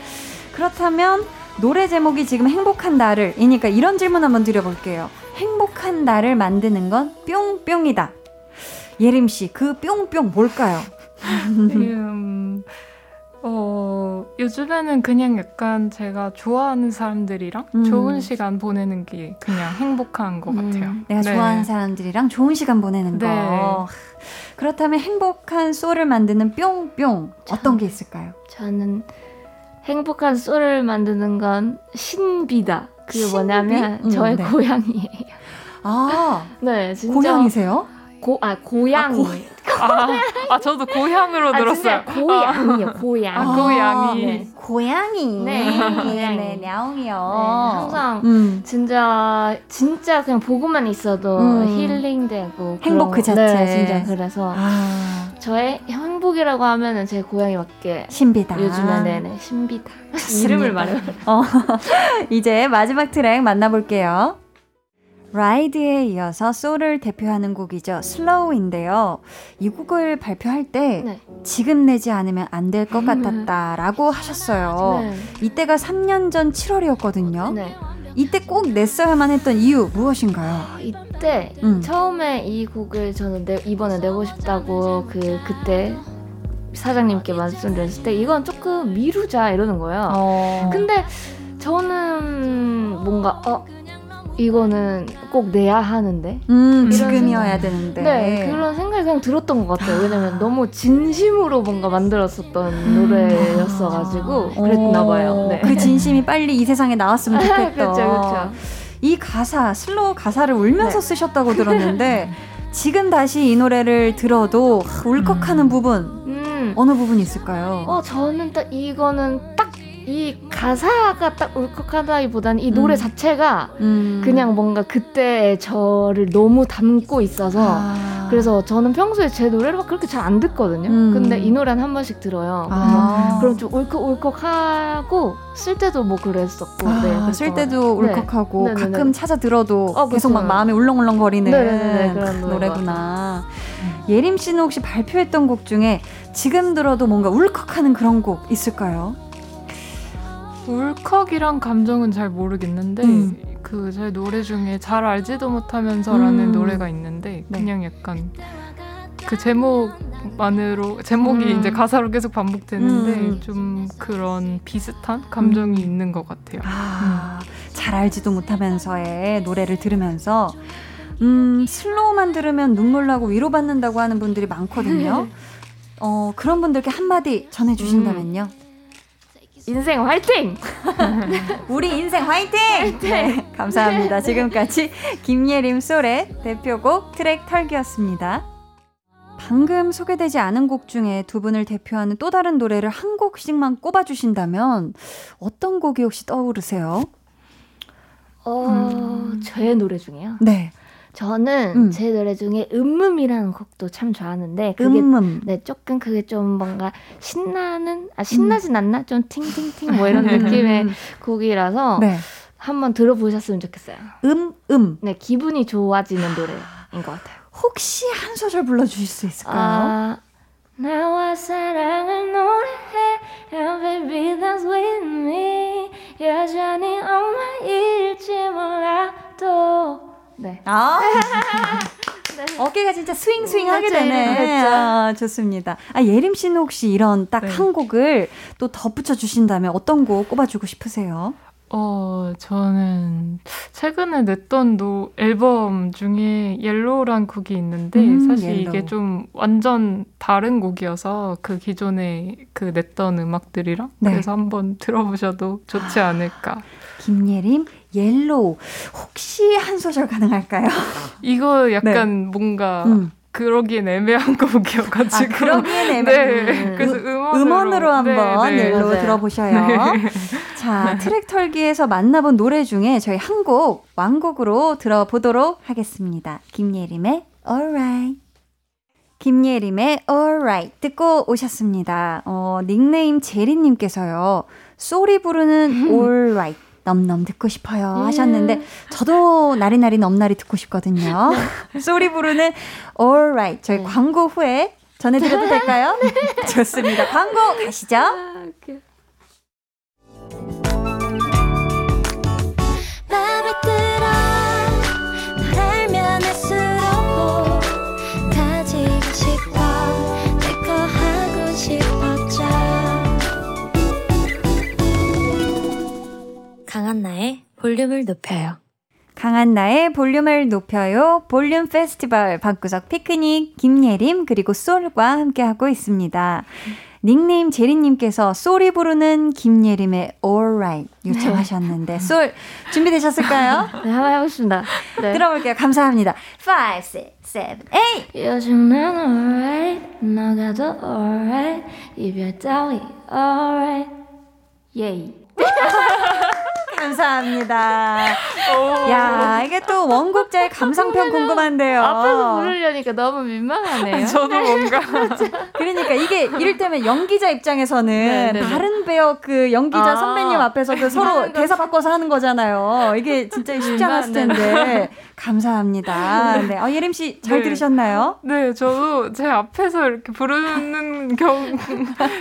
그렇다면 노래 제목이 지금 행복한 나를 이니까 이런 질문 한번 드려볼게요. 행복한 나를 만드는 건 뿅뿅이다. 예림 씨, 그 뿅뿅 뭘까요? 음, 어, 요즘에는 그냥 약간 제가 좋아하는 사람들이랑 음. 좋은 시간 보내는 게 그냥 행복한 것 음. 같아요. 내가 네. 좋아하는 사람들이랑 좋은 시간 보내는 네. 거. 그렇다면 행복한 소를 만드는 뿅뿅 어떤 게 있을까요? 저는 행복한 소를 만드는 건 신비다. 그게 신비? 뭐냐면 음, 저의 네. 고향이에요. 아, 네, 진짜 고향이세요? 고, 아 고양이. 아, 아, 저도 고향으로 아, 들었어요. 고양이요, 고양. 아, 고양이. 네. 고양이. 네, 고양이. 네, 냐옹이요. 네, 항상 음. 진짜 진짜 그냥 보고만 있어도 음. 힐링되고 행복 그 그런- 자체. 네, 진짜 그래서 아, 저의 행복이라고 하면은 제 고양이밖에 신비다. 요즘에 네네 신비다. 이름을 말해 어, 이제 마지막 트랙 만나볼게요. 라이드에 이어서 소울을 대표하는 곡이죠. 슬로우인데요. 이 곡을 발표할 때 네. 지금 내지 않으면 안 될 것 같았다라고 하셨어요. 네. 이때가 3년 전 7월이었거든요. 네. 이때 꼭 냈어야만 했던 이유 무엇인가요? 아, 이때 음. 처음에 이 곡을 저는 내, 이번에 내고 싶다고 그 그때 사장님께 말씀드렸을 때 이건 조금 미루자 이러는 거예요. 어. 근데 저는 뭔가 어 이거는 꼭 내야 하는데 음, 지금이어야 되는데. 네, 그런 생각이 그냥 들었던 것 같아요. 왜냐면 너무 진심으로 뭔가 만들었었던 음. 노래였어가지고 그랬나 봐요. 네. 그 진심이 빨리 이 세상에 나왔으면 좋겠다. 그렇죠, 그렇죠. 이 가사, Slow 가사를 울면서 네. 쓰셨다고 들었는데 지금 다시 이 노래를 들어도 울컥하는 음. 부분 음, 음. 어느 부분이 있을까요? 어, 저는 딱 이거는 딱 이 가사가 딱 울컥하다기보다는 이 노래 음. 자체가 음. 그냥 뭔가 그때의 저를 너무 담고 있어서 아. 그래서 저는 평소에 제 노래를 막 그렇게 잘 안 듣거든요. 음. 근데 이 노래는 한 번씩 들어요. 아. 그럼 좀 울컥울컥하고 쓸 때도 뭐 그랬었고 아, 네, 쓸것 때도 같아요. 울컥하고 네. 네네네. 가끔 찾아 들어도 어, 계속 막. 마음이 울렁울렁거리는 네네네, 그런 그 노래구나. 예림 씨는 혹시 발표했던 곡 중에 지금 들어도 뭔가 울컥하는 그런 곡 있을까요? 울컥이랑 감정은 잘 모르겠는데 음. 그제 노래 중에 잘 알지도 못하면서라는 음. 노래가 있는데 네. 그냥 약간 그 제목만으로 제목이 음. 이제 가사로 계속 반복되는데 음. 좀 그런 비슷한 감정이 음. 있는 것 같아요. 아, 잘 알지도 못하면서의 노래를 들으면서 음, 슬로우만 들으면 눈물 나고 위로받는다고 하는 분들이 많거든요. 어, 그런 분들께 한마디 전해 주신다면요. 인생 화이팅! 우리 인생 화이팅! 네, 감사합니다. 지금까지 김예림 솔의 대표곡 트랙 털기였습니다. 방금 소개되지 않은 곡 중에 두 분을 대표하는 또 다른 노래를 한 곡씩만 꼽아주신다면 어떤 곡이 혹시 떠오르세요? 어, 제 노래 중에요. 네, 저는 음. 제 노래 중에 음음이라는 곡도 참 좋아하는데 그게 음음. 네 조금 그게 좀 뭔가 신나는 아 신나진 않나 좀 팅팅팅 뭐 이런 음. 느낌의 곡이라서 네, 한번 들어보셨으면 좋겠어요. 음, 음. 네 기분이 좋아지는 노래인 것 같아요. 혹시 한 소절 불러주실 수 있을까요? 아, 나와 사랑을 노래해 And baby dance with me 여전히 엄마 일지 몰라도 네. 아, 어깨가 진짜 스윙 스윙 하게 그렇죠, 되네. 그렇죠. 아, 좋습니다. 아, 예림 씨는 혹시 이런 딱 네. 한 곡을 또 덧붙여 주신다면 어떤 곡 꼽아주고 싶으세요? 어, 저는 최근에 냈던 노, 앨범 중에 Yellow란 곡이 있는데 음, 사실 Yellow. 이게 좀 완전 다른 곡이어서 그 기존에 그 냈던 음악들이랑 네. 그래서 한번 들어보셔도 좋지 않을까. 김예림, Yellow. 혹시 한 소절 가능할까요? 이거 약간 뭔가 네. 음. 그러기엔 애매한 곡이어가지고. 아, 그러기엔 애매- 네, 음. 그래서 음- 음원으로, 음원으로 한번 네, 네. Yellow 맞아요. 들어보셔요. 자, 트랙 털기에서 만나본 노래 중에 저희 한 곡 완곡으로 들어보도록 하겠습니다. 김예림의 Alright. 김예림의 Alright 듣고 오셨습니다. 어, 닉네임 제리님께서요. 쏠이 부르는 Alright. 넘넘 듣고 싶어요 하셨는데 저도 나리나리 넘나리 듣고 싶거든요. 쏠이 부르는 Alright 저희 네. 광고 후에 전해드려도 될까요? 좋습니다. 광고 가시죠. 맘에 강한나의 볼륨을 높여요 강한 나의 볼륨을 높여요. 볼륨 페스티벌 방구석 피크닉 김예림 그리고 솔과 함께하고 있습니다. 닉네임 제리님께서 솔이 부르는 김예림의 Alright 요청하셨는데 솔 준비되셨을까요? 네, 한번 해보겠습니다. 네. 들어볼게요. 감사합니다. 5, 6, 7, 8 요즘 난 alright 너가 더 alright 이별 따위 alright 예이 감사합니다. 야 이게 또 원곡자의 감상평 궁금한데요. 앞에서 부르려니까 너무 민망하네요. 저도 뭔가 그러니까 이게 이를테면 연기자 입장에서는 네, 네, 네. 다른 배역 그 연기자 아. 선배님 앞에서 그 서로 대사 바꿔서 하는 거잖아요. 이게 진짜 쉽지 않았을 네, 네. 텐데 감사합니다. 네, 어, 예림 씨잘 네. 들으셨나요? 네, 저도 제 앞에서 이렇게 부르는 경우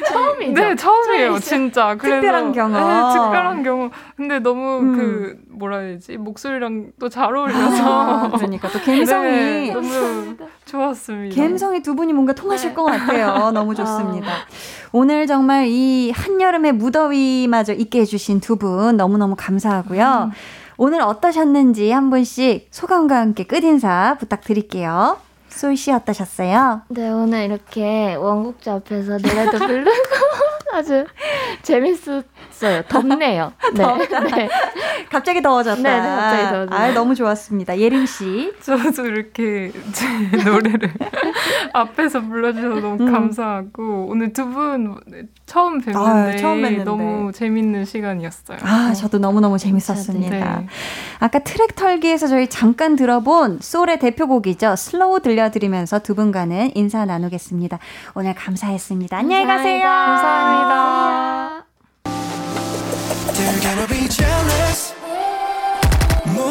처음이죠. 네, 처음이에요, 진짜. 그래서, 특별한 경험. 네, 특별한 경우. 근데 너무 음. 그 뭐라 해야 되지? 목소리랑 또잘 아, 어울려서 그러니까 또 감성이 네, 너무 좋았습니다. 감성이 두 분이 뭔가 통하실 네. 것 같아요. 너무 좋습니다. 오늘 정말 이 한여름의 무더위마저 있게 해주신 두 분 너무너무 감사하고요. 오늘 어떠셨는지 한 분씩 소감과 함께 끝인사 부탁드릴게요. 솔씨 어떠셨어요? 네, 오늘 이렇게 원곡자 앞에서 노래도 부르고 아주 재밌었, 없어요. 덥네요. 네. 덥다. 네. 갑자기 더워졌다. 네, 네, 갑자기 더워졌네요. 아, 너무 좋았습니다. 예림 씨. 저도 이렇게 제 노래를 앞에서 불러주셔서 너무 음. 감사하고 오늘 두 분 처음 뵀는데 아유, 처음. 너무 재밌는 시간이었어요. 아, 저도 너무 너무 재밌었습니다. 네. 아까 트랙 털기에서 저희 잠깐 들어본 쏠의 대표곡이죠. Slow 들려드리면서 두 분과는 인사 나누겠습니다. 오늘 감사했습니다. 안녕히 가세요. 감사합니다. They're gonna be jealous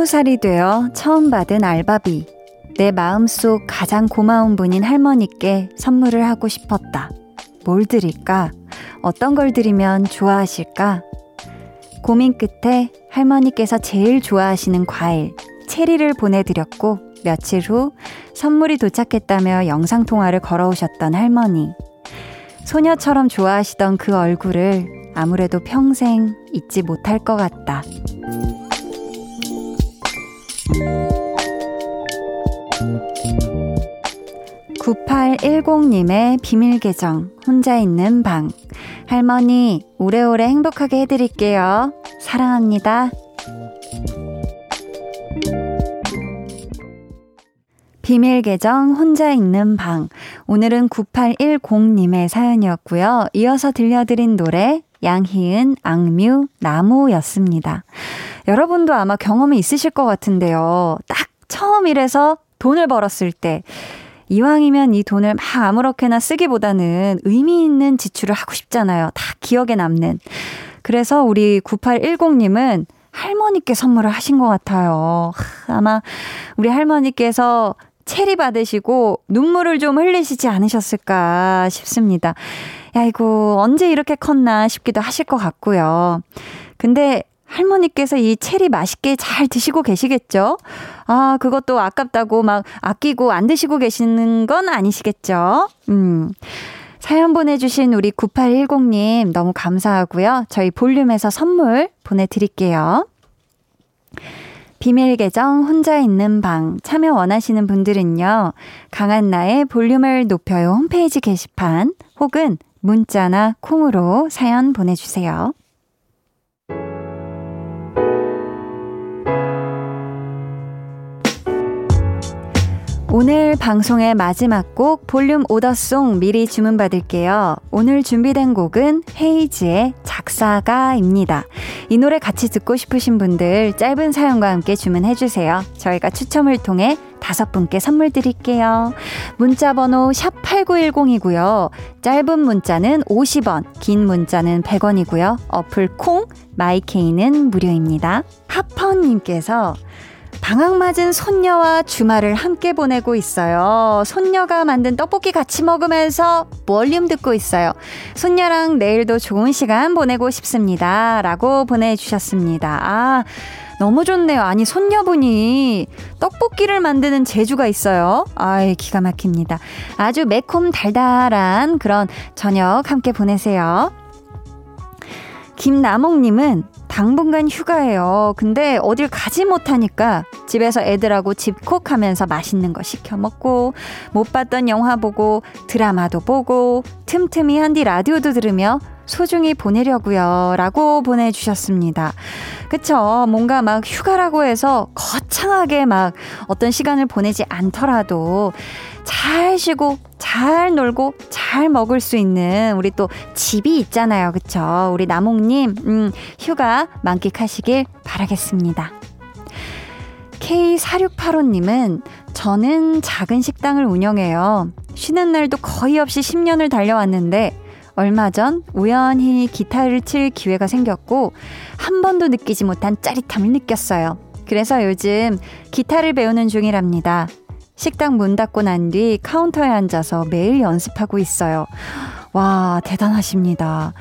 스무 살이 되어 처음 받은 알바비. 내 마음속 가장 고마운 분인 할머니께 선물을 하고 싶었다. 뭘 드릴까? 어떤 걸 드리면 좋아하실까? 고민 끝에 할머니께서 제일 좋아하시는 과일, 체리를 보내드렸고, 며칠 후 선물이 도착했다며 영상통화를 걸어오셨던 할머니. 소녀처럼 좋아하시던 그 얼굴을 아무래도 평생 잊지 못할 것 같다. 9810님의 비밀 계정, 혼자 있는 방. 할머니, 오래오래 행복하게 해드릴게요. 사랑합니다. 비밀 계정, 혼자 있는 방. 오늘은 9810님의 사연이었고요. 이어서 들려드린 노래, 양희은, 악뮤, 나무였습니다. 여러분도 아마 경험이 있으실 것 같은데요. 딱 처음 일해서 돈을 벌었을 때, 이왕이면 이 돈을 막 아무렇게나 쓰기보다는 의미 있는 지출을 하고 싶잖아요. 다 기억에 남는. 그래서 우리 9810님은 할머니께 선물을 하신 것 같아요. 하, 아마 우리 할머니께서 체리 받으시고 눈물을 좀 흘리시지 않으셨을까 싶습니다. 야, 이거 언제 이렇게 컸나 싶기도 하실 것 같고요. 근데 할머니께서 이 체리 맛있게 잘 드시고 계시겠죠? 아, 그것도 아깝다고 막 아끼고 안 드시고 계시는 건 아니시겠죠? 음. 사연 보내주신 우리 9810님 너무 감사하고요. 저희 볼륨에서 선물 보내드릴게요. 비밀 계정 혼자 있는 방 참여 원하시는 분들은요. 강한나의 볼륨을 높여요 홈페이지 게시판 혹은 문자나 콩으로 사연 보내주세요. 오늘 방송의 마지막 곡 볼륨 오더송 미리 주문받을게요. 오늘 준비된 곡은 헤이즈의 작사가입니다. 이 노래 같이 듣고 싶으신 분들 짧은 사연과 함께 주문해주세요. 저희가 추첨을 통해 다섯 분께 선물 드릴게요. 문자 번호 샵 8910이고요. 짧은 문자는 50원, 긴 문자는 100원이고요. 어플 콩, 마이케이는 무료입니다. 하퍼님께서 방학 맞은 손녀와 주말을 함께 보내고 있어요. 손녀가 만든 떡볶이 같이 먹으면서 볼륨 듣고 있어요. 손녀랑 내일도 좋은 시간 보내고 싶습니다. 라고 보내주셨습니다. 아, 너무 좋네요. 아니, 손녀분이 떡볶이를 만드는 재주가 있어요. 아이, 기가 막힙니다. 아주 매콤 달달한 그런 저녁 함께 보내세요. 김나몽님은 당분간 휴가예요. 근데 어딜 가지 못하니까 집에서 애들하고 집콕하면서 맛있는 거 시켜 먹고 못 봤던 영화 보고 드라마도 보고 틈틈이 한디 라디오도 들으며 소중히 보내려고요. 라고 보내주셨습니다. 그쵸. 뭔가 막 휴가라고 해서 거창하게 막 어떤 시간을 보내지 않더라도 잘 쉬고 잘 놀고 잘 먹을 수 있는 우리 또 집이 있잖아요. 그쵸. 우리 나몽님, 음, 휴가 만끽하시길 바라겠습니다. K4685님은 저는 작은 식당을 운영해요. 쉬는 날도 거의 없이 10년을 달려왔는데 얼마 전 우연히 기타를 칠 기회가 생겼고 한 번도 느끼지 못한 짜릿함을 느꼈어요. 그래서 요즘 기타를 배우는 중이랍니다. 식당 문 닫고 난 뒤 카운터에 앉아서 매일 연습하고 있어요. 와, 대단하십니다.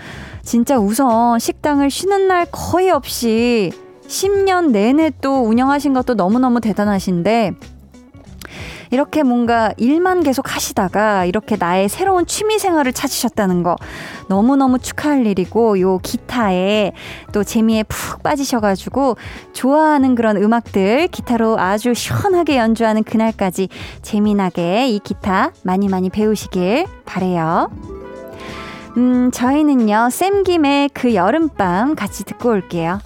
진짜 우선 식당을 쉬는 날 거의 없이 10년 내내 또 운영하신 것도 너무너무 대단하신데 이렇게 뭔가 일만 계속 하시다가 이렇게 나의 새로운 취미 생활을 찾으셨다는 거 너무너무 축하할 일이고 요 기타에 또 재미에 푹 빠지셔가지고 좋아하는 그런 음악들 기타로 아주 시원하게 연주하는 그날까지 재미나게 이 기타 많이 많이 배우시길 바래요. 음, 저희는요, 쌤김의 그 여름밤 같이 듣고 올게요.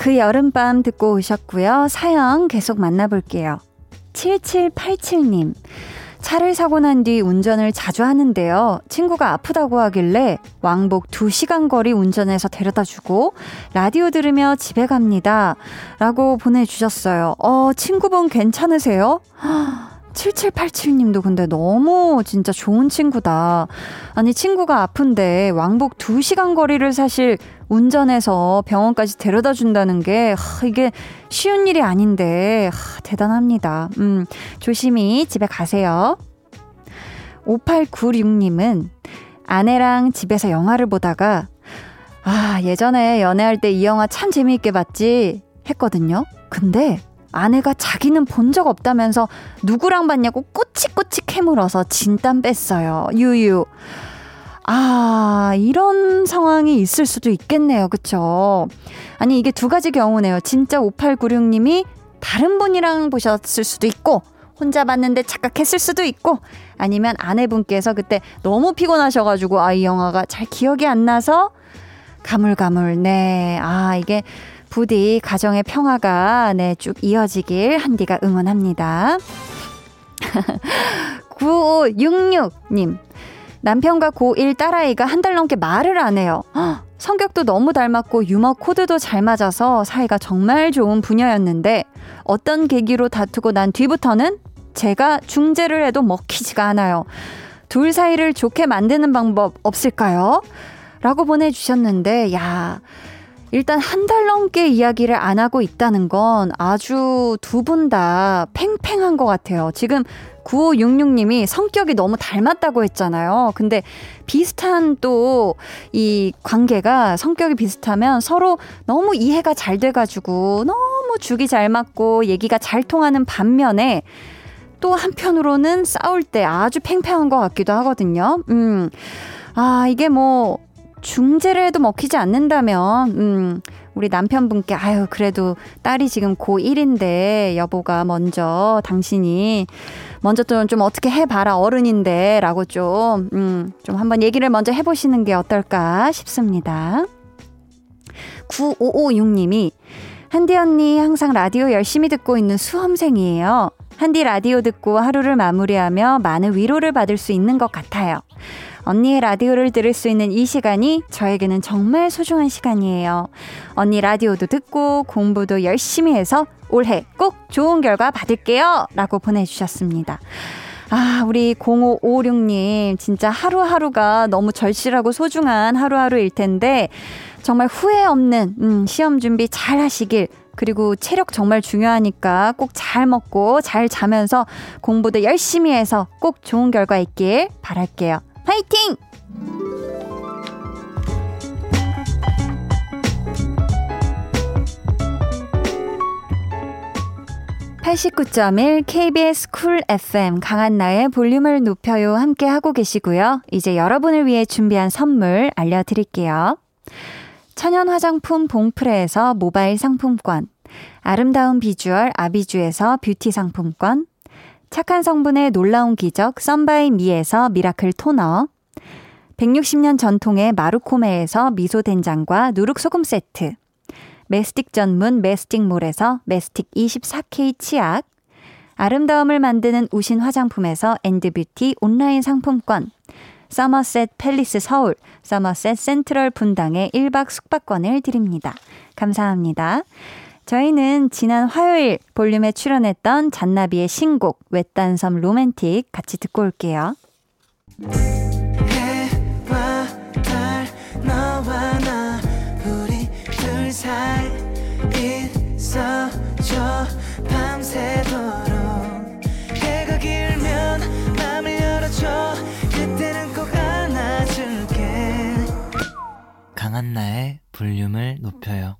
그 여름밤 듣고 오셨고요. 사연 계속 만나볼게요. 7787님. 차를 사고 난 뒤 운전을 자주 하는데요. 친구가 아프다고 하길래 왕복 2시간 거리 운전해서 데려다 주고 라디오 들으며 집에 갑니다. 라고 보내주셨어요. 어, 친구분 괜찮으세요? 7787님도 근데 너무 진짜 좋은 친구다. 아니, 친구가 아픈데 왕복 2시간 거리를 사실 운전해서 병원까지 데려다 준다는 게, 하, 이게 쉬운 일이 아닌데, 하, 대단합니다. 음, 조심히 집에 가세요. 5896님은 아내랑 집에서 영화를 보다가, 아, 예전에 연애할 때 이 영화 참 재미있게 봤지 했거든요. 근데 아내가 자기는 본 적 없다면서 누구랑 봤냐고 꼬치꼬치 캐물어서 진땀 뺐어요. 유유. 아, 이런 상황이 있을 수도 있겠네요. 그쵸? 아니, 이게 두 가지 경우네요. 진짜 5896님이 다른 분이랑 보셨을 수도 있고, 혼자 봤는데 착각했을 수도 있고, 아니면 아내분께서 그때 너무 피곤하셔가지고, 아, 이 영화가 잘 기억이 안 나서, 가물가물, 네. 아, 이게 부디 가정의 평화가, 네, 쭉 이어지길 한디가 응원합니다. 9566님. 남편과 고1 딸아이가 한 달 넘게 말을 안 해요. 헉, 성격도 너무 닮았고 유머 코드도 잘 맞아서 사이가 정말 좋은 부녀였는데 어떤 계기로 다투고 난 뒤부터는 제가 중재를 해도 먹히지가 않아요. 둘 사이를 좋게 만드는 방법 없을까요? 라고 보내주셨는데, 야, 일단 한 달 넘게 이야기를 안 하고 있다는 건 아주 두 분 다 팽팽한 것 같아요. 지금 9566님이 성격이 너무 닮았다고 했잖아요. 근데 비슷한 또 이 관계가 성격이 비슷하면 서로 너무 이해가 잘 돼가지고 너무 죽이 잘 맞고 얘기가 잘 통하는 반면에 또 한편으로는 싸울 때 아주 팽팽한 것 같기도 하거든요. 음. 아, 이게 뭐, 중재를 해도 먹히지 않는다면, 음, 우리 남편분께, 아유, 그래도 딸이 지금 고1인데, 여보가 먼저, 당신이, 먼저 좀, 좀 어떻게 해봐라, 어른인데, 라고 좀, 음, 좀 한번 얘기를 먼저 해보시는 게 어떨까 싶습니다. 9556님이, 한디 언니 항상 라디오 열심히 듣고 있는 수험생이에요. 한디 라디오 듣고 하루를 마무리하며 많은 위로를 받을 수 있는 것 같아요. 언니의 라디오를 들을 수 있는 이 시간이 저에게는 정말 소중한 시간이에요. 언니 라디오도 듣고 공부도 열심히 해서 올해 꼭 좋은 결과 받을게요. 라고 보내주셨습니다. 아, 우리 0556님, 진짜 하루하루가 너무 절실하고 소중한 하루하루일 텐데, 정말 후회 없는, 음, 시험 준비 잘 하시길, 그리고 체력 정말 중요하니까 꼭 잘 먹고 잘 자면서 공부도 열심히 해서 꼭 좋은 결과 있길 바랄게요. 화이팅! 89.1 KBS 쿨 FM 강한나의 볼륨을 높여요 함께 하고 계시고요. 이제 여러분을 위해 준비한 선물 알려드릴게요. 천연 화장품 봉프레에서 모바일 상품권, 아름다운 비주얼 아비주에서 뷰티 상품권, 착한 성분의 놀라운 기적 썬바이 미에서 미라클 토너, 160년 전통의 마루코메에서 미소된장과 누룩소금 세트, 메스틱 전문 메스틱몰에서 메스틱 24K 치약, 아름다움을 만드는 우신 화장품에서 엔드뷰티 온라인 상품권, 서머셋 팰리스 서울, 서머셋 센트럴 분당에 1박 숙박권을 드립니다. 감사합니다. 저희는 지난 화요일 볼륨에 출연했던 잔나비의 신곡 외딴섬 로맨틱 같이 듣고 올게요. 해와 달 너와 나 우리 둘 사이 있어줘 밤새도록 해가 길면 맘을 열어줘 그때는 꼭 안아줄게 강한나의 볼륨을 높여요.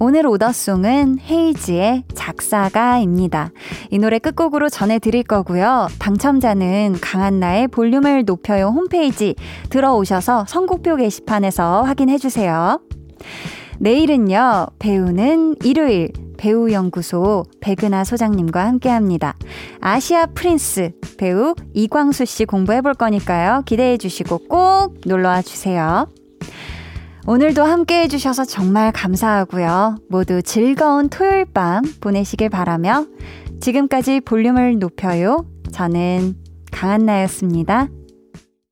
오늘 오더송은 헤이즈의 작사가입니다. 이 노래 끝곡으로 전해드릴 거고요. 당첨자는 강한나의 볼륨을 높여요 홈페이지 들어오셔서 선곡표 게시판에서 확인해주세요. 내일은요, 배우는 일요일 배우연구소 백은하 소장님과 함께 합니다. 아시아 프린스 배우 이광수 씨 공부해 볼 거니까요. 기대해 주시고 꼭 놀러와 주세요. 오늘도 함께 해주셔서 정말 감사하고요. 모두 즐거운 토요일 밤 보내시길 바라며 지금까지 볼륨을 높여요. 저는 강한나였습니다.